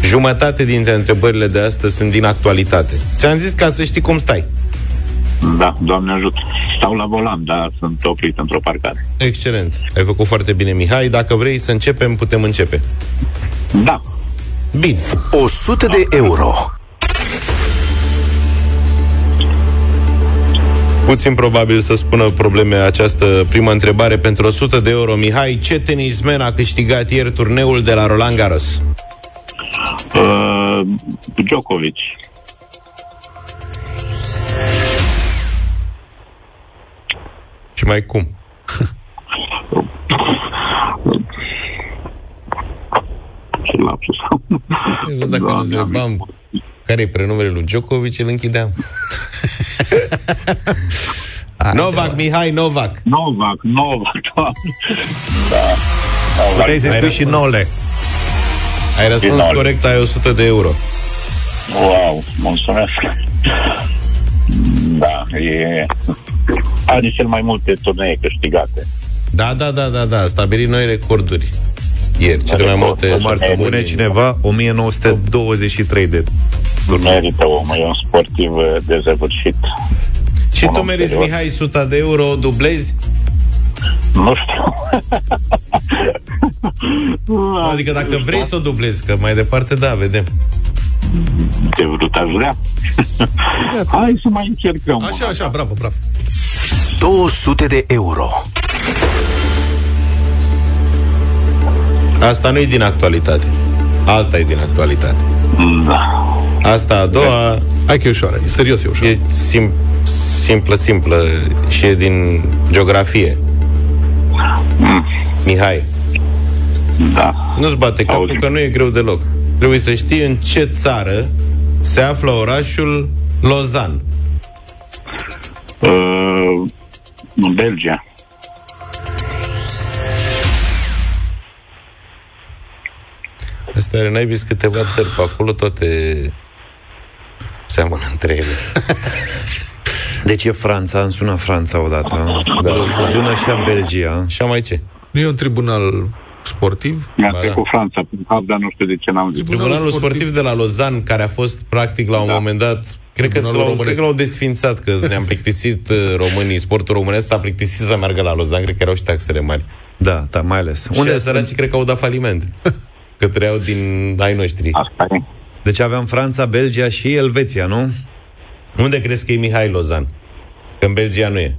jumătate dintre întrebările de astăzi sunt din actualitate. Ți-am zis ca să știi cum stai. Da, Doamne ajut. Stau la volan, dar sunt oprit într-o parcare. Excelent. Ai făcut foarte bine, Mihai. Dacă vrei să începem, putem începe. Da. Bine. 100 de euro. Puțin probabil să spună probleme această primă întrebare pentru 100 de euro. Mihai, ce tenismen a câștigat ieri turneul de la Roland Garros? Uh, Djokovic. Și mai cum? Ce lapsus. Eu, dacă îl întrebam care e prenumele lui Djokovic, îl închideam. Novak, Mihai, Novak. Novak, Novak, da. Puteai să spui și Nole. Ai răspuns Nole. corect, ai 100 de euro. Wow, mulțumesc. Da, e... Are cel mai multe turnee câștigate. Da, da, da, da, da, a stabilit noi recorduri. Ieri, cele mai multe Omar să săptămâni. pune cineva 1923 de Merită omul, e un sportiv uh, dezăvârșit. Și Un tu om meriți, serios. Mihai, 100 de euro, dublezi? Nu știu. Adică dacă vrei să o dublezi, că mai departe, da, vedem. De vrut aș vrea. Hai să mai încercăm. Așa, așa, bravo, bravo. 200 de euro. Asta nu e din actualitate. Alta e din actualitate. Da. Asta a doua Hai că e ușoară, e serios e ușoară. e sim, simplă, simplă și e din geografie. Mihai, Da. nu-ți bate capul Auzi. că nu e greu deloc. Trebuie să știi în ce țară se află orașul Lozan. Uh, în Belgia. Asta are naibii câteva țări pe acolo, toate seamănă între ele. Deci e Franța, îmi sună Franța odată. Da. Sună și a Belgia. Și mai ce? Nu e un tribunal sportiv? Mi-a Ba trecut Franța prin cap, dar nu știu de ce n-am zis. Tribunalul sportiv de la Lozan, care a fost practic la un Da. moment dat Cred că, Tribunalul l-au, cred românesc. că l-au desfințat, că ne-am plictisit uh, românii, sportul românesc s-a plictisit să meargă la Lozan, cred că erau și taxele mari. Da, da, mai ales. Unde Unde și săracii cred că au dat faliment. că trăiau din ai noștri. Asta e. Deci aveam Franța, Belgia și Elveția, nu? Unde crezi că e Mihai Lozan? Că în Belgia nu e.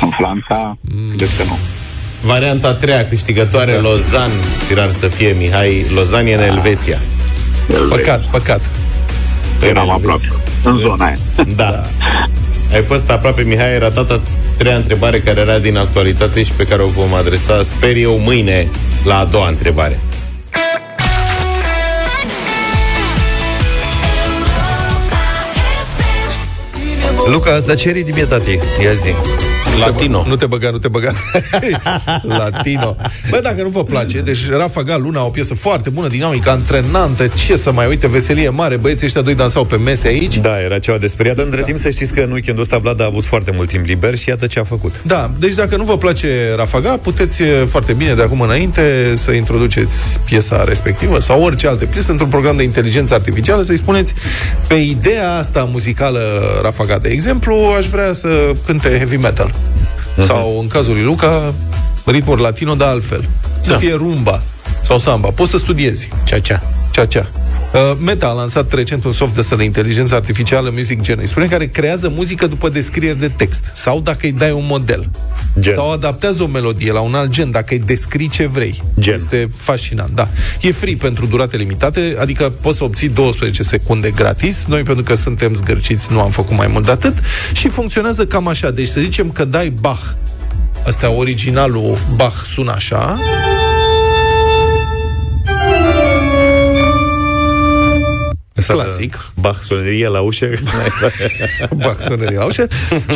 În Franța, cred că nu. Varianta a treia, câștigătoare Lozan, firar să fie Mihai, Lozan e în Elveția. Păcat, păcat. Eram aproape. În zona aia. Da. Ai fost aproape, Mihai, era tata treia întrebare care era din actualitate și pe care o vom adresa, sper eu, mâine la a doua întrebare. Luca, asta ce ritm e, tati? Ia zi. Latino. Nu te băga, nu te băga. Latino. Bă, dacă nu vă place, deci Rafa Gal, Luna, o piesă foarte bună, dinamică, antrenantă, ce să mai uite, veselie mare, băieții ăștia doi dansau pe mese aici. Da, era ceva de speriat. Între timp să știți că în weekendul ăsta Vlad a avut foarte mult timp liber și iată ce a făcut. Da, deci dacă nu vă place Rafaga, puteți e, foarte bine de acum înainte să introduceți piesa respectivă sau orice altă piesă într-un program de inteligență artificială, să-i spuneți pe ideea asta muzicală Rafaga, de exemplu, aș vrea să cânte heavy metal. Sau, în cazul lui Luca, ritmuri latino, dar altfel. Să Da. fie rumba sau samba. Poți să studiezi. Cea, cea. Cea, cea. Uh, Meta a lansat recent un soft ăsta de inteligență artificială Music Gen. Îi spune care creează muzică după descrieri de text. Sau dacă îi dai un model. Gen. Sau adaptează o melodie la un alt gen, dacă îi descrii ce vrei. Gen. Este fascinant, da. E free pentru durate limitate, adică poți să obții 12 secunde gratis. Noi, pentru că suntem zgârciți, nu am făcut mai mult de atât. Și funcționează cam așa. Deci să zicem că dai Bach. Asta originalul Bach sună așa. Clasic. Bach sonerie la ușă. Bach sonerie la ușă.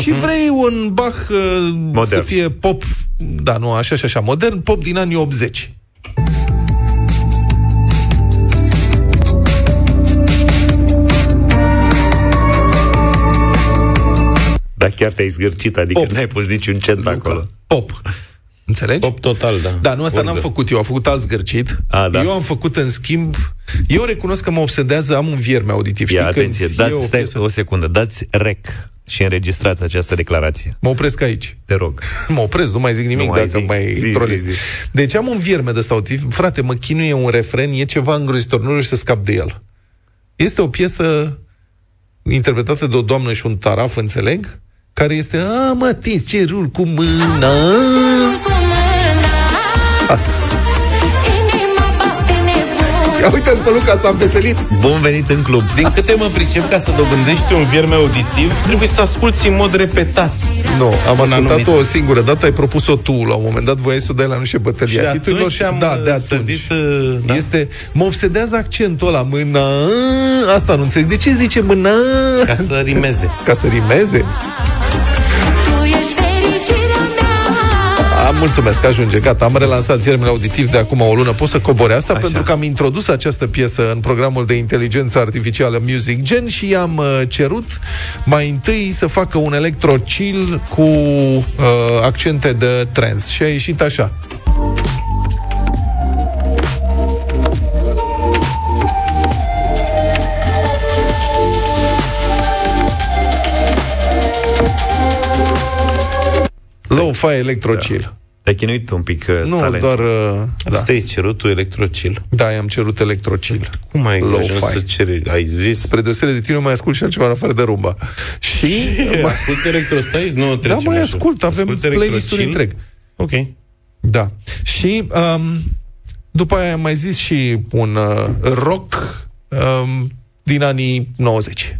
și vrei un Bach uh, modern. să fie pop, da, nu, așa și așa, modern, pop din anii 80. Dar chiar te-ai zgârcit, adică Pop. n-ai pus niciun cent nu, acolo. Pop. Înțelegi? Pop total, da. Da, nu, asta n-am făcut eu, am făcut alt zgârcit. A, da. Eu am făcut, în schimb, eu recunosc că mă obsedează, am un vierme auditiv. Ia, știi, atenție, dați, o, stai, o secundă, dați rec și înregistrați această declarație. Mă opresc aici. Te rog. Mă opresc, nu mai zic nimic nu dacă zi, mai zi, trolez. Zi, zi. Deci am un vierme de ăsta auditiv. Frate, mă chinuie un refren, e ceva îngrozitor, nu să scap de el. Este o piesă interpretată de o doamnă și un taraf, înțeleg, care este, a, mă atins cerul cu mâna. Asta. Ia uite pe Luca, s-a veselit. Bun venit în club. Din câte mă pricep, ca să dobândești un vierme auditiv, trebuie să asculti în mod repetat. Nu, am ascultat-o o singură dată, ai propus-o tu, la un moment dat voiai să o dai la nu știu bătălia titlurilor și, da, de atunci. Sădit, uh, da? Este, mă obsedează accentul ăla, mâna, asta nu înțeleg. De ce zice mâna? Ca să rimeze. Ca să rimeze? Am mulțumesc, ajunge, gata, am relansat termenul auditiv de acum o lună. Pot să cobore asta Așa. pentru că am introdus această piesă în programul de inteligență artificială Music Gen și i-am uh, cerut mai întâi să facă un electro-chill cu uh, accente de trance și a ieșit așa. Low-fi electro-chill. Da. Te-ai chinuit un pic uh, Nu, talent. doar... Uh, da. Asta e cerut tu electrocil? Da, i-am cerut electrocil. Cum ai ajuns să ceri? Ai zis? Spre deosebire de tine, mai ascult și altceva în afară de rumba. Și... Mai asculti electrostai? Nu, Da, mai ascult, avem playlist-uri întreg. Ok. Da. Și um, după aia am mai zis și un uh, rock um, din anii 90.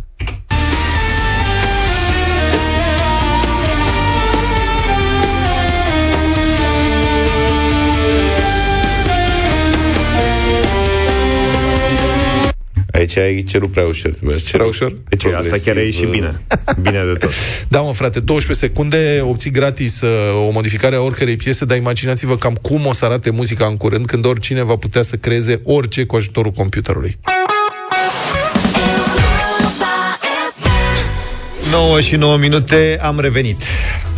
Aici ai cerut prea ușor. Prea ușor? Deci asta chiar e și bine. Bine de tot. da, mă, frate, 12 secunde, obții gratis uh, o modificare a oricărei piese, dar imaginați-vă cam cum o să arate muzica în curând, când oricine va putea să creeze orice cu ajutorul computerului. 9 și 9 minute, am revenit.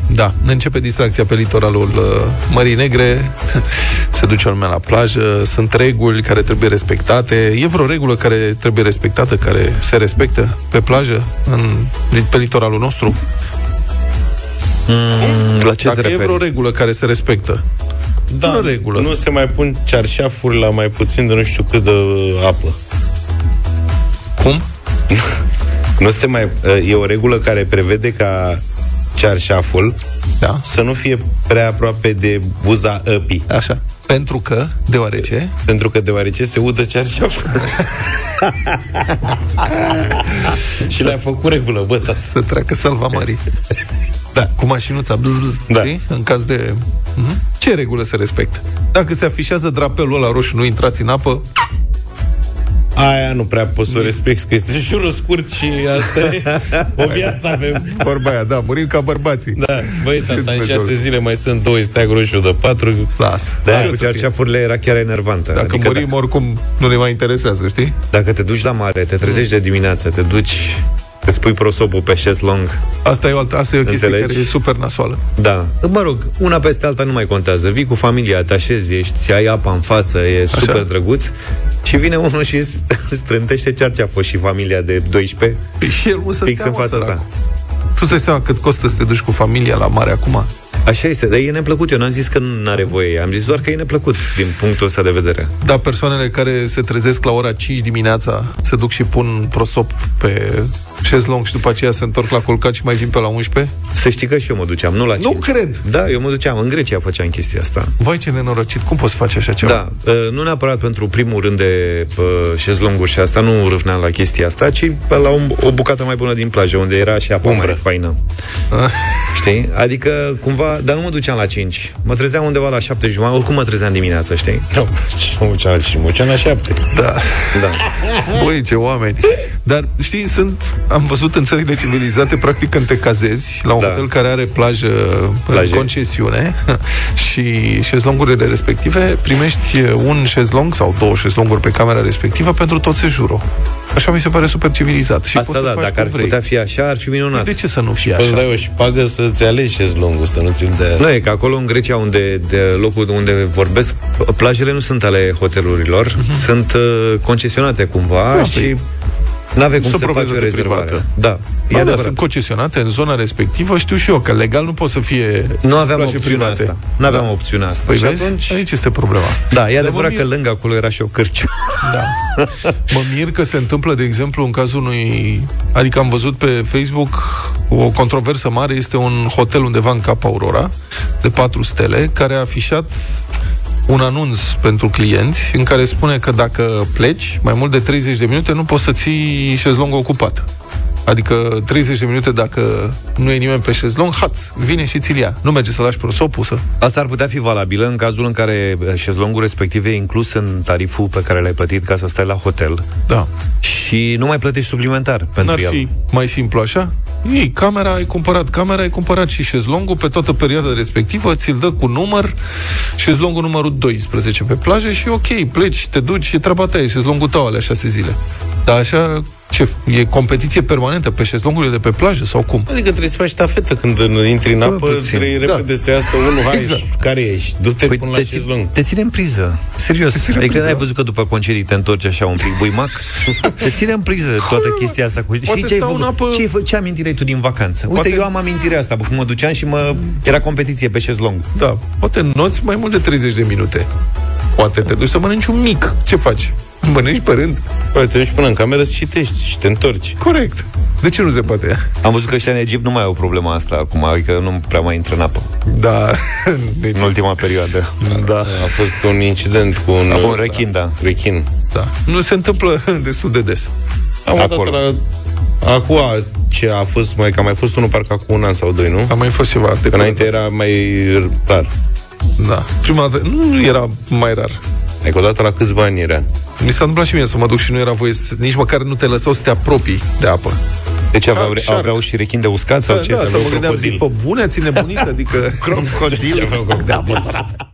Da, începe distracția pe litoralul uh, Mării Negre, se duce lumea la plajă, sunt reguli care trebuie respectate. E vreo regulă care trebuie respectată, care se respectă pe plajă, în, pe litoralul nostru? Mm, la ce Dacă e vreo regulă care se respectă, da, regulă. nu se mai pun cearșafuri la mai puțin de nu știu cât de apă. Cum? nu se mai... E o regulă care prevede ca cearșaful da. să nu fie prea aproape de buza ăpii. Așa. Pentru că, deoarece? Pentru că deoarece se udă cearșaful. și le-a făcut regulă, bă, da. Să treacă salva mării. da. Cu mașinuța, bzz, bzz, da. știi? În caz de... Uh-huh. Ce regulă se respectă? Dacă se afișează drapelul ăla roșu, nu intrați în apă, Aia nu prea poți să o respecti, că este și scurt și asta e o viață avem. Vorba aia, da, murim ca bărbații. Da, băi, tata, în șase zile mai sunt două steag roșu de patru. Las. Da, cu cerceafurile era chiar enervantă. Dacă adică murim, da... oricum nu ne mai interesează, știi? Dacă te duci la mare, te trezești de dimineață, te duci Îți pui prosopul pe șeslong. Asta e o, altă, asta e o chestie Înțelegi? care e super nasoală. Da. Mă rog, una peste alta nu mai contează. Vii cu familia, te așezi, ești, ai apa în față, e Așa. super drăguț. Și vine unul și strântește cearceafă și familia de 12. Păi și el nu se în fața ta. Tu să seama cât costă să te duci cu familia la mare acum? Așa este, dar e neplăcut. Eu n-am zis că nu are voie. Am zis doar că e neplăcut din punctul ăsta de vedere. Da, persoanele care se trezesc la ora 5 dimineața se duc și pun prosop pe șezlong și după aceea se întorc la culcat și mai vin pe la 11? Să știi că și eu mă duceam, nu la 5. Nu cred! Da, eu mă duceam. În Grecia făceam chestia asta. Vai ce nenorocit, cum poți face așa ceva? Da, uh, nu neapărat pentru primul rând de uh, șezlonguri și asta, nu râvneam la chestia asta, ci la o, o bucată mai bună din plajă, unde era și apa mai faină. știi? Adică, cumva, dar nu mă duceam la 5. Mă trezeam undeva la 7 jumătate, oricum mă trezeam dimineața, știi? Nu, mă duceam la 5, mă duceam la 7. Da. da. Băi, ce oameni. Dar, știi, sunt, am văzut în țările civilizate, practic, când te cazezi la un da. hotel care are plajă Plaje. în concesiune și șezlongurile respective, primești un șezlong sau două șezlonguri pe camera respectivă pentru tot sejurul. Așa mi se pare super civilizat. Și Asta da, dacă ar vrei. putea fi așa, ar fi minunat. De ce să nu fie așa? Poți dai o șpagă să-ți alegi șezlongul, să nu ți-l dea... Nu, e că acolo în Grecia, unde, de locul unde vorbesc, plajele nu sunt ale hotelurilor, uh-huh. sunt uh, concesionate cumva da, și... Păi nu avem cum să faci o rezervare. Privată. Da. Ba, da, sunt concesionate în zona respectivă, știu și eu că legal nu pot să fie Nu aveam opțiunea private. asta. Nu aveam da. opțiunea asta. Păi și vezi? Atunci... Aici este problema. Da, e adevărat mir... că lângă acolo era și o cârciu. Da. mă mir că se întâmplă, de exemplu, în cazul unui... Adică am văzut pe Facebook o controversă mare, este un hotel undeva în Cap Aurora, de patru stele, care a afișat un anunț pentru clienți în care spune că dacă pleci mai mult de 30 de minute nu poți să ții șezlong ocupat. Adică 30 de minute dacă nu e nimeni pe șezlong, haț, vine și ți ia. Nu merge să lași prosopul să... Asta ar putea fi valabilă în cazul în care uh, șezlongul respectiv e inclus în tariful pe care l-ai plătit ca să stai la hotel. Da. Și nu mai plătești suplimentar pentru N-ar el. fi mai simplu așa? Ei, camera, ai cumpărat camera, ai cumpărat și șezlongul pe toată perioada respectivă, ți-l dă cu număr, șezlongul numărul 12 pe plajă și ok, pleci, te duci, și treaba ta, e șezlongul tău alea șase zile. Dar așa ce, e competiție permanentă pe șezlongurile de pe plajă sau cum? Adică trebuie să faci ștafetă când intri în apă, trebuie da. repede să iasă unul, hai, exact. care ești? Du-te păi până te la șezlong. Te ține în priză, serios. Ține adică priză. ai văzut că după concedii te întorci așa un pic buimac? te ține în priză toată chestia asta. Cu... și ce, ai făcut? Apă... ce, ai ce amintire ai tu din vacanță? Uite, poate... eu am amintirea asta, când mă duceam și mă... era competiție pe șezlong. Da, poate noți mai mult de 30 de minute. Poate te duci să mănânci un mic. Ce faci? Mănânci pe rând? Păi, te duci până în cameră să citești și te întorci. Corect. De ce nu se poate? Am văzut că ăștia în Egipt nu mai au problema asta acum, adică nu prea mai intră în apă. Da. Deci... În ultima perioadă. Da. A fost un incident cu un... A fost un rechin, da. Rechin. Da. Nu se întâmplă destul de des. Am Acolo. la Acum, ce a fost mai, că a mai fost unul parcă acum un an sau doi, nu? A mai fost ceva. De Înainte era mai rar. Da. Prima dată, nu era mai rar. Adică odată la câțiva ani era. Mi s-a întâmplat și mie să mă duc și nu era voie să, nici măcar nu te lăsau să te apropii de apă. Deci aveau, aveau și rechin de uscat sau da, ce? Da, asta mă gândeam, zic, pe bune, ține bunică, adică crocodil de apă sărată.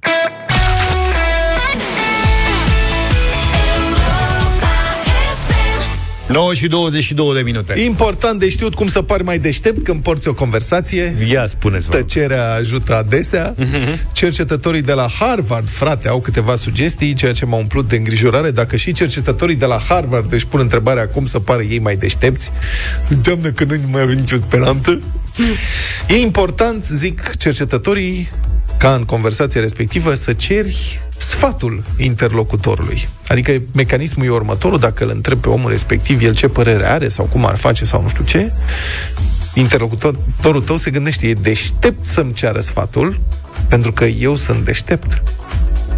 9 și 22 de minute. Important de știut cum să pari mai deștept când porți o conversație. Ia spuneți Tăcerea ajută adesea. Uh-huh. Cercetătorii de la Harvard, frate, au câteva sugestii, ceea ce m-a umplut de îngrijorare. Dacă și cercetătorii de la Harvard își pun întrebarea cum să pară ei mai deștepți, înseamnă că nu mai avem nicio speranță. E important, zic cercetătorii, ca în conversația respectivă să ceri sfatul interlocutorului. Adică mecanismul e următorul, dacă îl întreb pe omul respectiv el ce părere are sau cum ar face sau nu știu ce, interlocutorul tău se gândește, e deștept să-mi ceară sfatul, pentru că eu sunt deștept.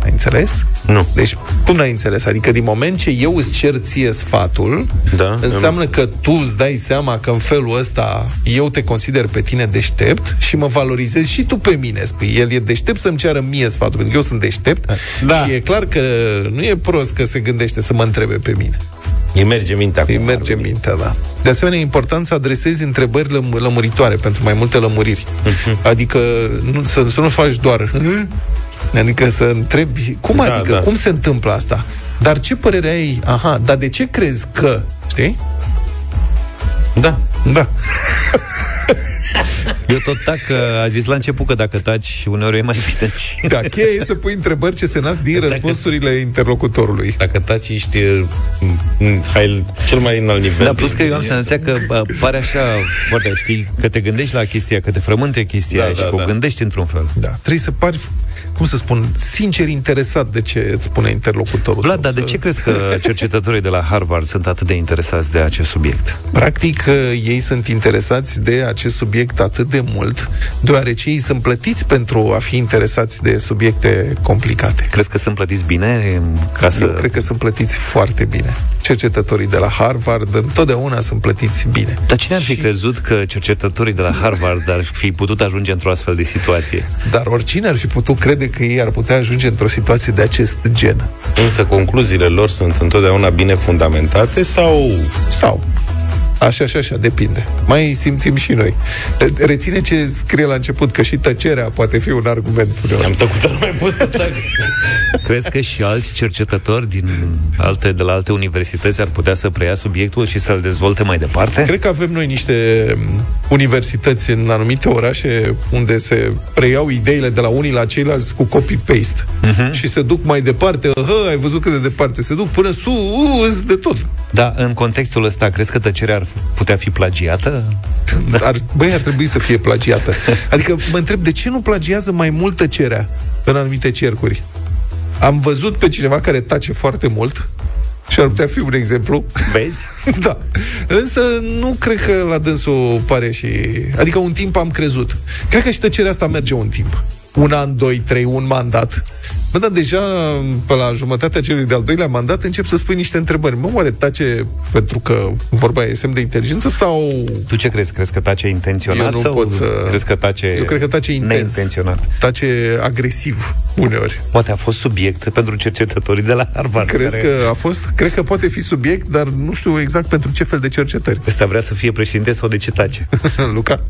Ai înțeles? Nu. Deci, cum n-ai înțeles? Adică din moment ce eu îți cer ție sfatul, da, înseamnă că tu îți dai seama că în felul ăsta eu te consider pe tine deștept și mă valorizezi și tu pe mine. Spui, el e deștept să-mi ceară mie sfatul, pentru că eu sunt deștept da. și e clar că nu e prost că se gândește să mă întrebe pe mine. Îi merge mintea. Îi merge mintea, da. De asemenea, e important să adresezi întrebări lăm- lămuritoare pentru mai multe lămuriri. Uh-huh. Adică nu, să, să nu faci doar Adică să întrebi, cum da, adică, da. cum se întâmplă asta? Dar ce părere ai? Aha, dar de ce crezi că? Știi? Da. Da. Eu tot tac, a zis la început că dacă taci, uneori e mai bine. Da, cheia e să pui întrebări ce se nasc din dacă, răspunsurile interlocutorului. Dacă taci, ești mm, hai, cel mai înalt nivel. Da, plus că eu am senzația că pare așa, poate știi, că te gândești la chestia, că te frământe chestia da, și da, că da. o gândești într-un fel. Da, trebuie să pari cum să spun, sincer interesat de ce îți spune interlocutorul. Vlad, dar să... de ce crezi că cercetătorii de la Harvard sunt atât de interesați de acest subiect? Practic, ei sunt interesați de acest subiect atât de mult, deoarece ei sunt plătiți pentru a fi interesați de subiecte complicate. Crezi că sunt plătiți bine? Ca să... Eu cred că sunt plătiți foarte bine. Cercetătorii de la Harvard întotdeauna sunt plătiți bine. Dar cine ar fi și... crezut că cercetătorii de la Harvard ar fi putut ajunge într-o astfel de situație? Dar oricine ar fi putut crede că ei ar putea ajunge într-o situație de acest gen. Însă concluziile lor sunt întotdeauna bine fundamentate sau... Sau Așa și așa, depinde. Mai simțim și noi. Reține ce scrie la început, că și tăcerea poate fi un argument. Am tăcut, nu mai pot să tac. Crezi că și alți cercetători din alte, de la alte universități ar putea să preia subiectul și să-l dezvolte mai departe? Cred că avem noi niște mm, universități în anumite orașe unde se preiau ideile de la unii la ceilalți cu copy-paste uh-huh. și se duc mai departe. Hă, ai văzut cât de departe se duc până sus de tot. Da, în contextul ăsta, crezi că tăcerea ar putea fi plagiată? Ar, băi, ar trebui să fie plagiată. Adică mă întreb, de ce nu plagiază mai mult tăcerea în anumite cercuri? Am văzut pe cineva care tace foarte mult și ar putea fi un exemplu. Vezi? da. Însă nu cred că la dânsul pare și... Adică un timp am crezut. Cred că și tăcerea asta merge un timp. Un an, doi, trei, un mandat. Bă, dar deja pe la jumătatea celui de-al doilea mandat încep să spui niște întrebări. Mă, oare tace pentru că vorba e semn de inteligență sau... Tu ce crezi? Crezi că tace intenționat Eu nu sau pot să... crezi că tace Eu cred că tace intens. Neintenționat. Tace agresiv uneori. Poate a fost subiect pentru cercetătorii de la Harvard. Crezi care... că a fost? Cred că poate fi subiect, dar nu știu exact pentru ce fel de cercetări. Ăsta vrea să fie președinte sau de ce tace? Luca?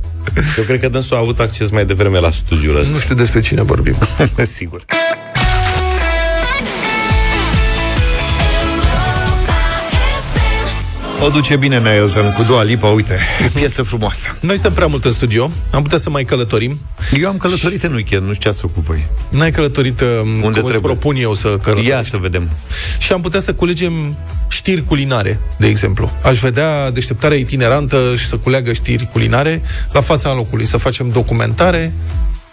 Eu cred că dânsul a avut acces mai devreme la studiul ăsta. Nu știu despre cine vorbim. Sigur. O duce bine Elton cu Dua Lipa, uite, piesă frumoasă. Noi stăm prea mult în studio, am putea să mai călătorim. Eu am călătorit în weekend, nu știu ce ați făcut voi. N-ai călătorit um, Unde cum trebuie? propun eu să călătorim. Ia să vedem. Și am putea să culegem știri culinare, de exemplu. Aș vedea deșteptarea itinerantă și să culeagă știri culinare la fața locului, să facem documentare,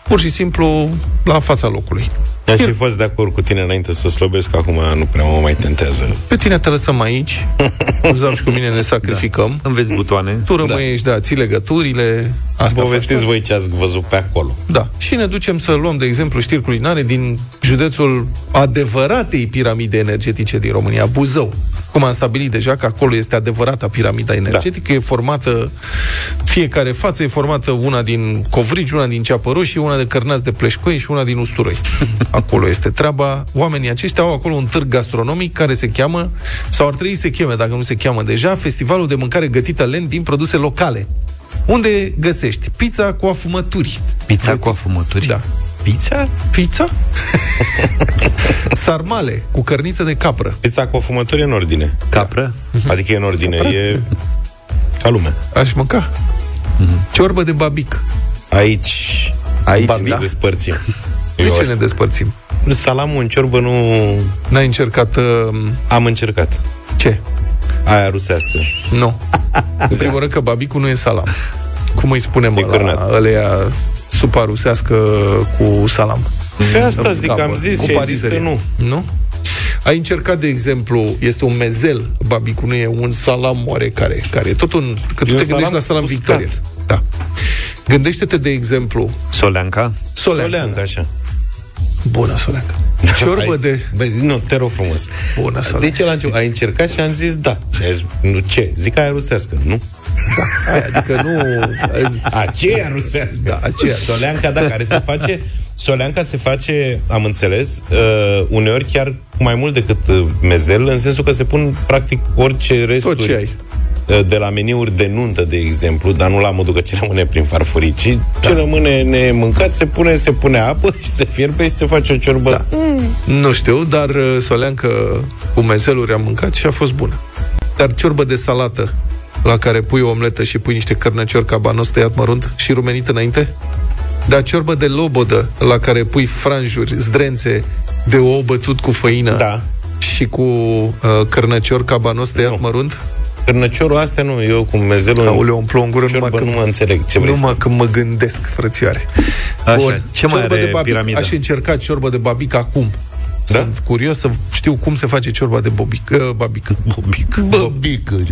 pur și simplu la fața locului. Aș fi fost de acord cu tine înainte să slăbesc, acum nu prea mă mai tentează. Pe tine te lăsăm aici, Zam și cu mine ne sacrificăm. Da. Înveți butoane. Tu rămâi, da, da ții legăturile. Asta Povestiți voi ce ați văzut pe acolo. Da. Și ne ducem să luăm, de exemplu, știri culinare din județul adevăratei piramide energetice din România, Buzău. Cum am stabilit deja că acolo este adevărata piramida energetică, da. e formată, fiecare față e formată una din covrigi, una din ceapă roșie, una de cărnați de pleșcoi și una din usturoi. Acolo este treaba. Oamenii aceștia au acolo un târg gastronomic care se cheamă, sau ar trebui să se cheme, dacă nu se cheamă deja, Festivalul de Mâncare Gătită Lent din produse locale. Unde găsești pizza cu afumături. Pizza Gătit. cu afumături? Da. Pizza? Pizza? Sarmale cu cărniță de capră. Pizza cu afumături în ordine. Capră? Da. Adică e în ordine, capră? e ca lumea. Aș mânca. Mm-hmm. Ciorbă de babic. Aici, Aici babic da. despărțim. De ce ne despărțim? Salamul în ciorbă nu... N-ai încercat... Uh... Am încercat. Ce? Aia rusească. Nu. În primul rând că babicul nu e salam. Cum îi spunem la ăleia supa rusească cu salam? Pe asta zic, am zis și zis că nu. Nu? Ai încercat, de exemplu, este un mezel, babicul nu e un salam oarecare, care e tot un... Că tu e te gândești la salam Victoria. Da. Gândește-te, de exemplu... Soleanca? Soleanca, Soleanca așa. Bună, Soleanca. Ciorbă ai, de... Băi, nu, te rog frumos. Bună, Soleanca. De ce la început? Ai încercat și am zis da. Și ai zis, nu, ce? Zic aia rusească, nu? Da, aia, adică nu... Aceea rusească. Da, aceea. Soleanca, da, care se face... Soleanca se face, am înțeles, uh, uneori chiar mai mult decât uh, mezel, în sensul că se pun practic orice resturi. Tot ce ai de la meniuri de nuntă, de exemplu, dar nu la modul că ce rămâne prin farfurii, ci da. ce rămâne nemâncat, se pune, se pune apă și se fierbe și se face o ciorbă. Da. Mm. Nu știu, dar uh, soleancă cu mezeluri am mâncat și a fost bună. Dar ciorbă de salată la care pui o omletă și pui niște cărnăciori cabanos tăiat mărunt și rumenit înainte? Dar ciorbă de lobodă, la care pui franjuri, zdrențe de ou bătut cu făină da. și cu uh, cărnăcior cabanos tăiat nu. mărunt? Cărnăciorul astea nu, eu cu mezelul... Aoleu, împlu în gură numai când, nu mă înțeleg ce vrei Numai când mă gândesc, frățioare. Așa, Bun, ce mai are de babic, piramida? Aș încerca ciorbă de babic acum. Da? Sunt curios să știu cum se face ciorba de bobic, uh, babică. Bobică. Bobică.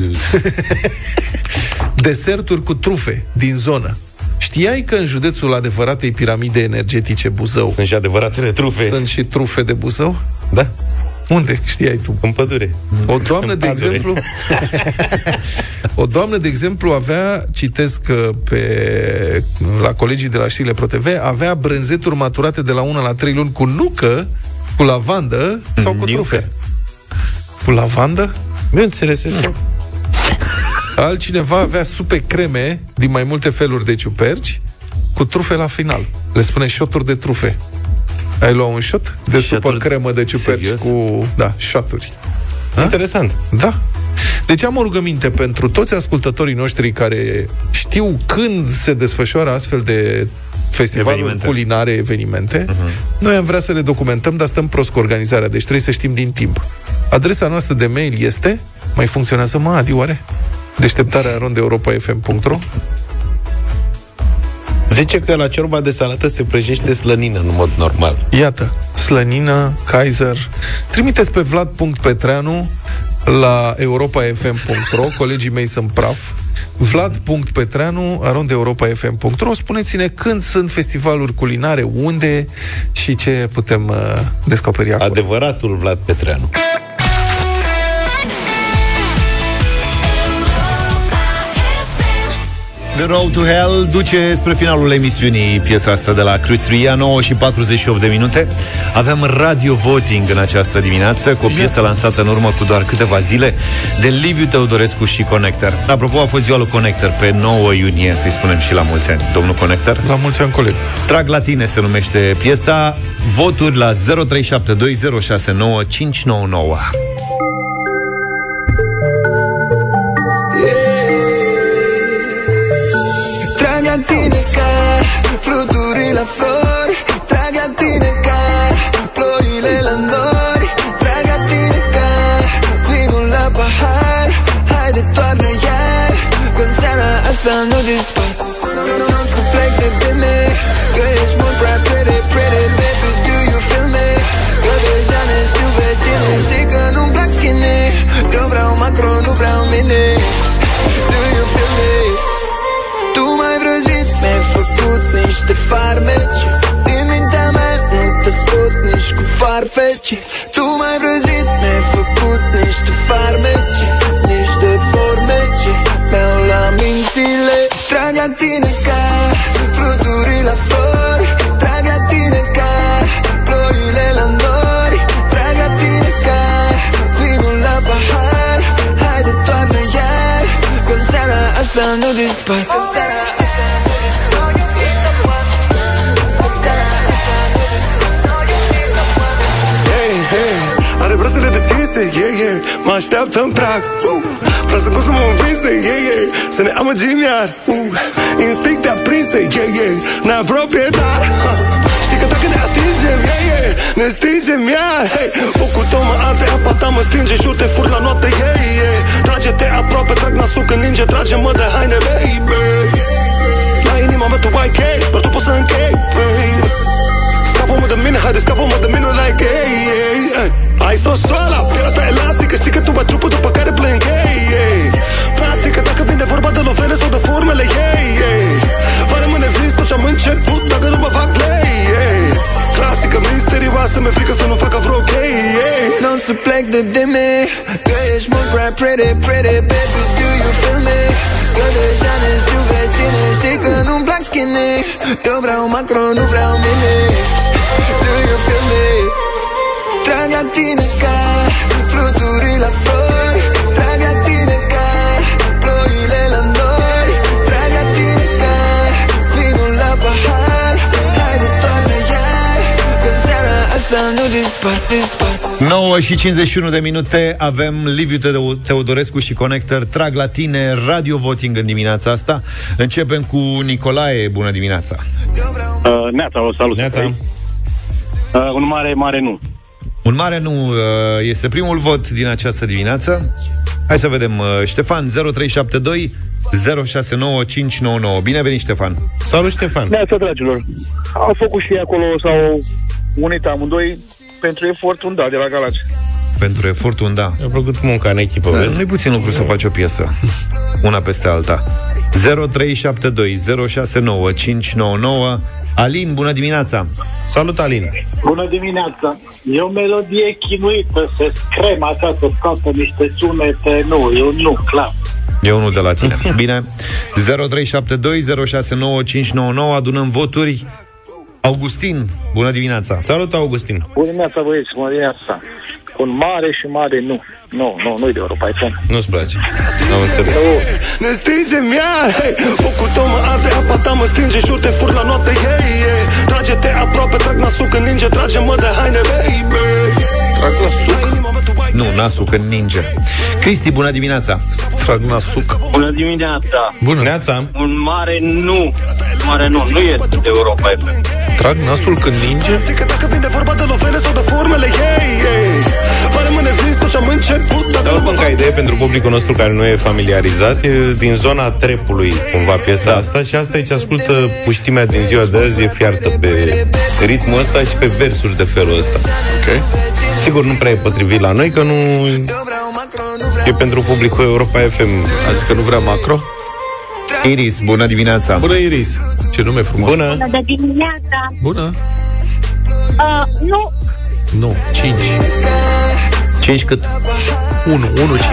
Deserturi cu trufe din zonă. Știai că în județul adevăratei piramide energetice Buzău Sunt și adevăratele trufe Sunt și trufe de Buzău? Da unde știai tu? În pădure. O doamnă, de exemplu, o doamnă, de exemplu, avea, citesc uh, pe, la colegii de la știrile ProTV, avea brânzeturi maturate de la 1 la 3 luni cu nucă, cu lavandă sau cu trufe. Cu lavandă? Nu înțeles Altcineva avea supe creme din mai multe feluri de ciuperci cu trufe la final. Le spune șoturi de trufe. Ai luat un shot de supă cremă de ciuperci Serios? cu... Da, shoturi. Ha? Interesant. Da. Deci am o rugăminte pentru toți ascultătorii noștri care știu când se desfășoară astfel de festivaluri evenimente. culinare, evenimente. Uh-huh. Noi am vrea să le documentăm, dar stăm prost cu organizarea, deci trebuie să știm din timp. Adresa noastră de mail este... Mai funcționează, mă, Adi, oare? Deșteptarea rondeuropa.fm.ro Zice că la ciorba de salată se prăjește slănină în mod normal. Iată, slănină, Kaiser. Trimiteți pe vlad.petreanu la europafm.ro, colegii mei sunt praf, vlad.petreanu, arond europafm.ro Spuneți-ne când sunt festivaluri culinare, unde și ce putem uh, descoperi acolo. Adevăratul Vlad Petreanu. The Road to Hell duce spre finalul emisiunii piesa asta de la Chris Ria, 9 și 48 de minute. Avem radio voting în această dimineață cu o piesă lansată în urmă cu doar câteva zile de Liviu Teodorescu și Connector. Apropo, a fost ziua lui Connector pe 9 iunie, să-i spunem și la mulți ani. Domnul Connector? La mulți ani, coleg. Trag la tine se numește piesa. Voturi la 0372069599. Fluturi la flori asta nu dispar Când seara învinse, yeah, yeah Mă așteaptă în prag, uh Vreau să să mă învinse, yeah, yeah. Să ne amăgim iar, uh Instincte aprinse, yeah, yeah. Ne apropie dar uh. Știi că dacă ne atingem, yeah, yeah Ne stingem iar, hey Focul tău mă arde, apa ta mă stinge Și te fur la noapte, yeah, yeah. Trage-te aproape, trag nasul când ninge Trage-mă de haine, baby. La inima mea tu ai chei Doar tu poți să închei, baby. Scapă-mă de mine, haide, scapă-mă de mine like, hey, hey, hey. Ai sosoala, pielea elastică Știi că tu ai trupul după care plâng misterioasă Mi-e frică să nu facă vreo gay hey. N-am să plec de deme Că ești mult prea pretty, pretty Baby, do you feel me? Că deja ne știu vecine Știi că nu-mi plac skinny Eu vreau macro, nu vreau mine Do you feel me? Trag la tine ca 9 și 51 de minute avem Liviu Teodorescu și Connector trag la tine radio voting în dimineața asta. Începem cu Nicolae, bună dimineața. Uh, neața, o salut. Neața. Uh, un mare, mare nu. Un mare nu uh, este primul vot din această dimineață. Hai să vedem. Uh, Ștefan, 0372 069599. Bine venit, Ștefan. Salut, Ștefan. Neața, dragilor. Au făcut și acolo, sau unit amândoi pentru efortul da de la Galați. Pentru efortul da. Mi-a plăcut munca în echipă, da, vezi? Nu-i puțin lucru să faci o piesă. Una peste alta. 0372 069 599 Alin, bună dimineața! Salut, Alin! Bună dimineața! E o melodie chinuită, se screm așa, să scoată niște sunete, nu, eu nu, clar. E unul de la tine. Bine. 0372 adunăm voturi. Augustin, bună dimineața! Salut, Augustin! Bună dimineața, băieți, bună dimineața! Un mare și mare nu. Nu, nu, nu-i de Europa FM. Nu-ți place. Am înțeles. Ne stingem iar, hey Focul tău mă arde, apa ta mă stinge Și te fur la noapte, hey, hey Trage-te aproape, trag nasul când ninge Trage-mă de haine, baby Trag la suc Nu, nasul când ninge Cristi, bună dimineața Trag nasuc Bună dimineața! Bună Neața Un mare nu. Mare nu, nu e de Europa FM. Trag nasul când ninge? Că dacă vine vorba de lovele sau de formele, hey, hey Va rămâne vins tot ce-am început Dar oricum, ca idee pentru publicul nostru care nu e familiarizat, e din zona trepului, cumva, piesa da. asta și asta aici ascultă puștimea din ziua de azi, e fiartă pe ritmul ăsta și pe versuri de felul ăsta. Ok. Sigur, nu prea e potrivit la noi, că nu e pentru publicul Europa FM. A zis că nu vrea macro? Iris, bună dimineața! Bună, Iris! Ce nume frumos! Bună! Bună de dimineața! Bună! Uh, nu, Nu, 5 5 cât? 1, 1, 5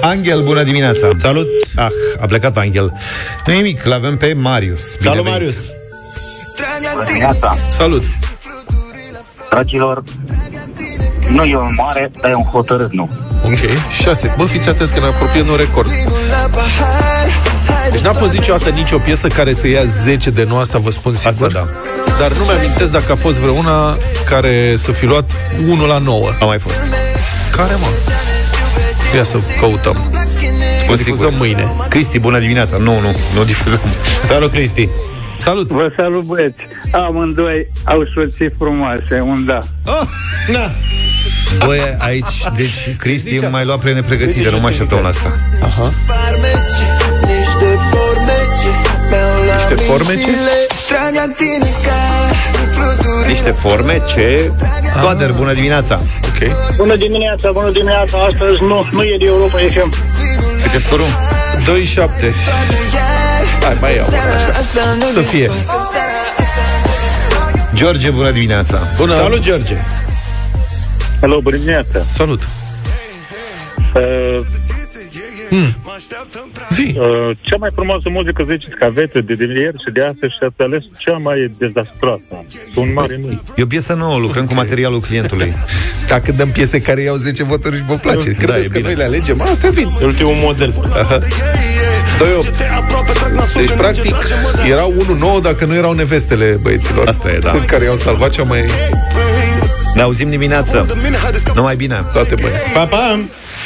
Angel, bună dimineața! Salut! Ah, a plecat Angel. Nu nimic, l-avem pe Marius. Bine Salut, venit. Marius! Bună dimineața! Salut! Dragilor, nu e un mare, dar e un hotărât nu. Ok, 6 Bă, fiți atenți că ne apropiem un record Deci n-a fost niciodată nicio piesă care să ia 10 de nu, asta vă spun sigur Asta da. Dar nu mi-amintesc dacă a fost vreuna care să fi luat 1 la 9 A mai fost. Care, mă? Ia să căutăm O difuzăm mâine Cristi, bună dimineața! Nu, nu, nu difuzăm. Salut, Cristi! Salut! Vă salut, băieți! Amândoi au soții frumoase, un da. Ah, Na! Băi, aici, deci, Cristi mai luat pre nepregătite, nu mă așteptam la asta. Aha. Niște formece Niște formece? Niște forme ce... Toader, bună dimineața! Ok Bună dimineața, bună dimineața! Astăzi nu, nu e de Europa FM. Cât e scorul? 2-7 Hai, mai iau una așa Să fie George, bună dimineața! Bună! Salut, George! Hello, bună dimineața! Salut! Uh, Hmm. Zi! uh, cea mai frumoasă muzică, ziceți că aveți de, de ieri și de astăzi și ați ales cea mai dezastroasă. Un mare nu. E o piesă nouă, lucrăm cu materialul clientului. Dacă dăm piese care iau 10 voturi și vă place Da, Credeți e că bine. noi le alegem? Asta vin Ultimul model. Aha. 2-8 Deci, practic, erau 1-9 dacă nu erau nevestele băieților Asta e, da. Care i-au salvat cea mai... Ne auzim dimineață. Numai bine. Toate bune. Pa, pa!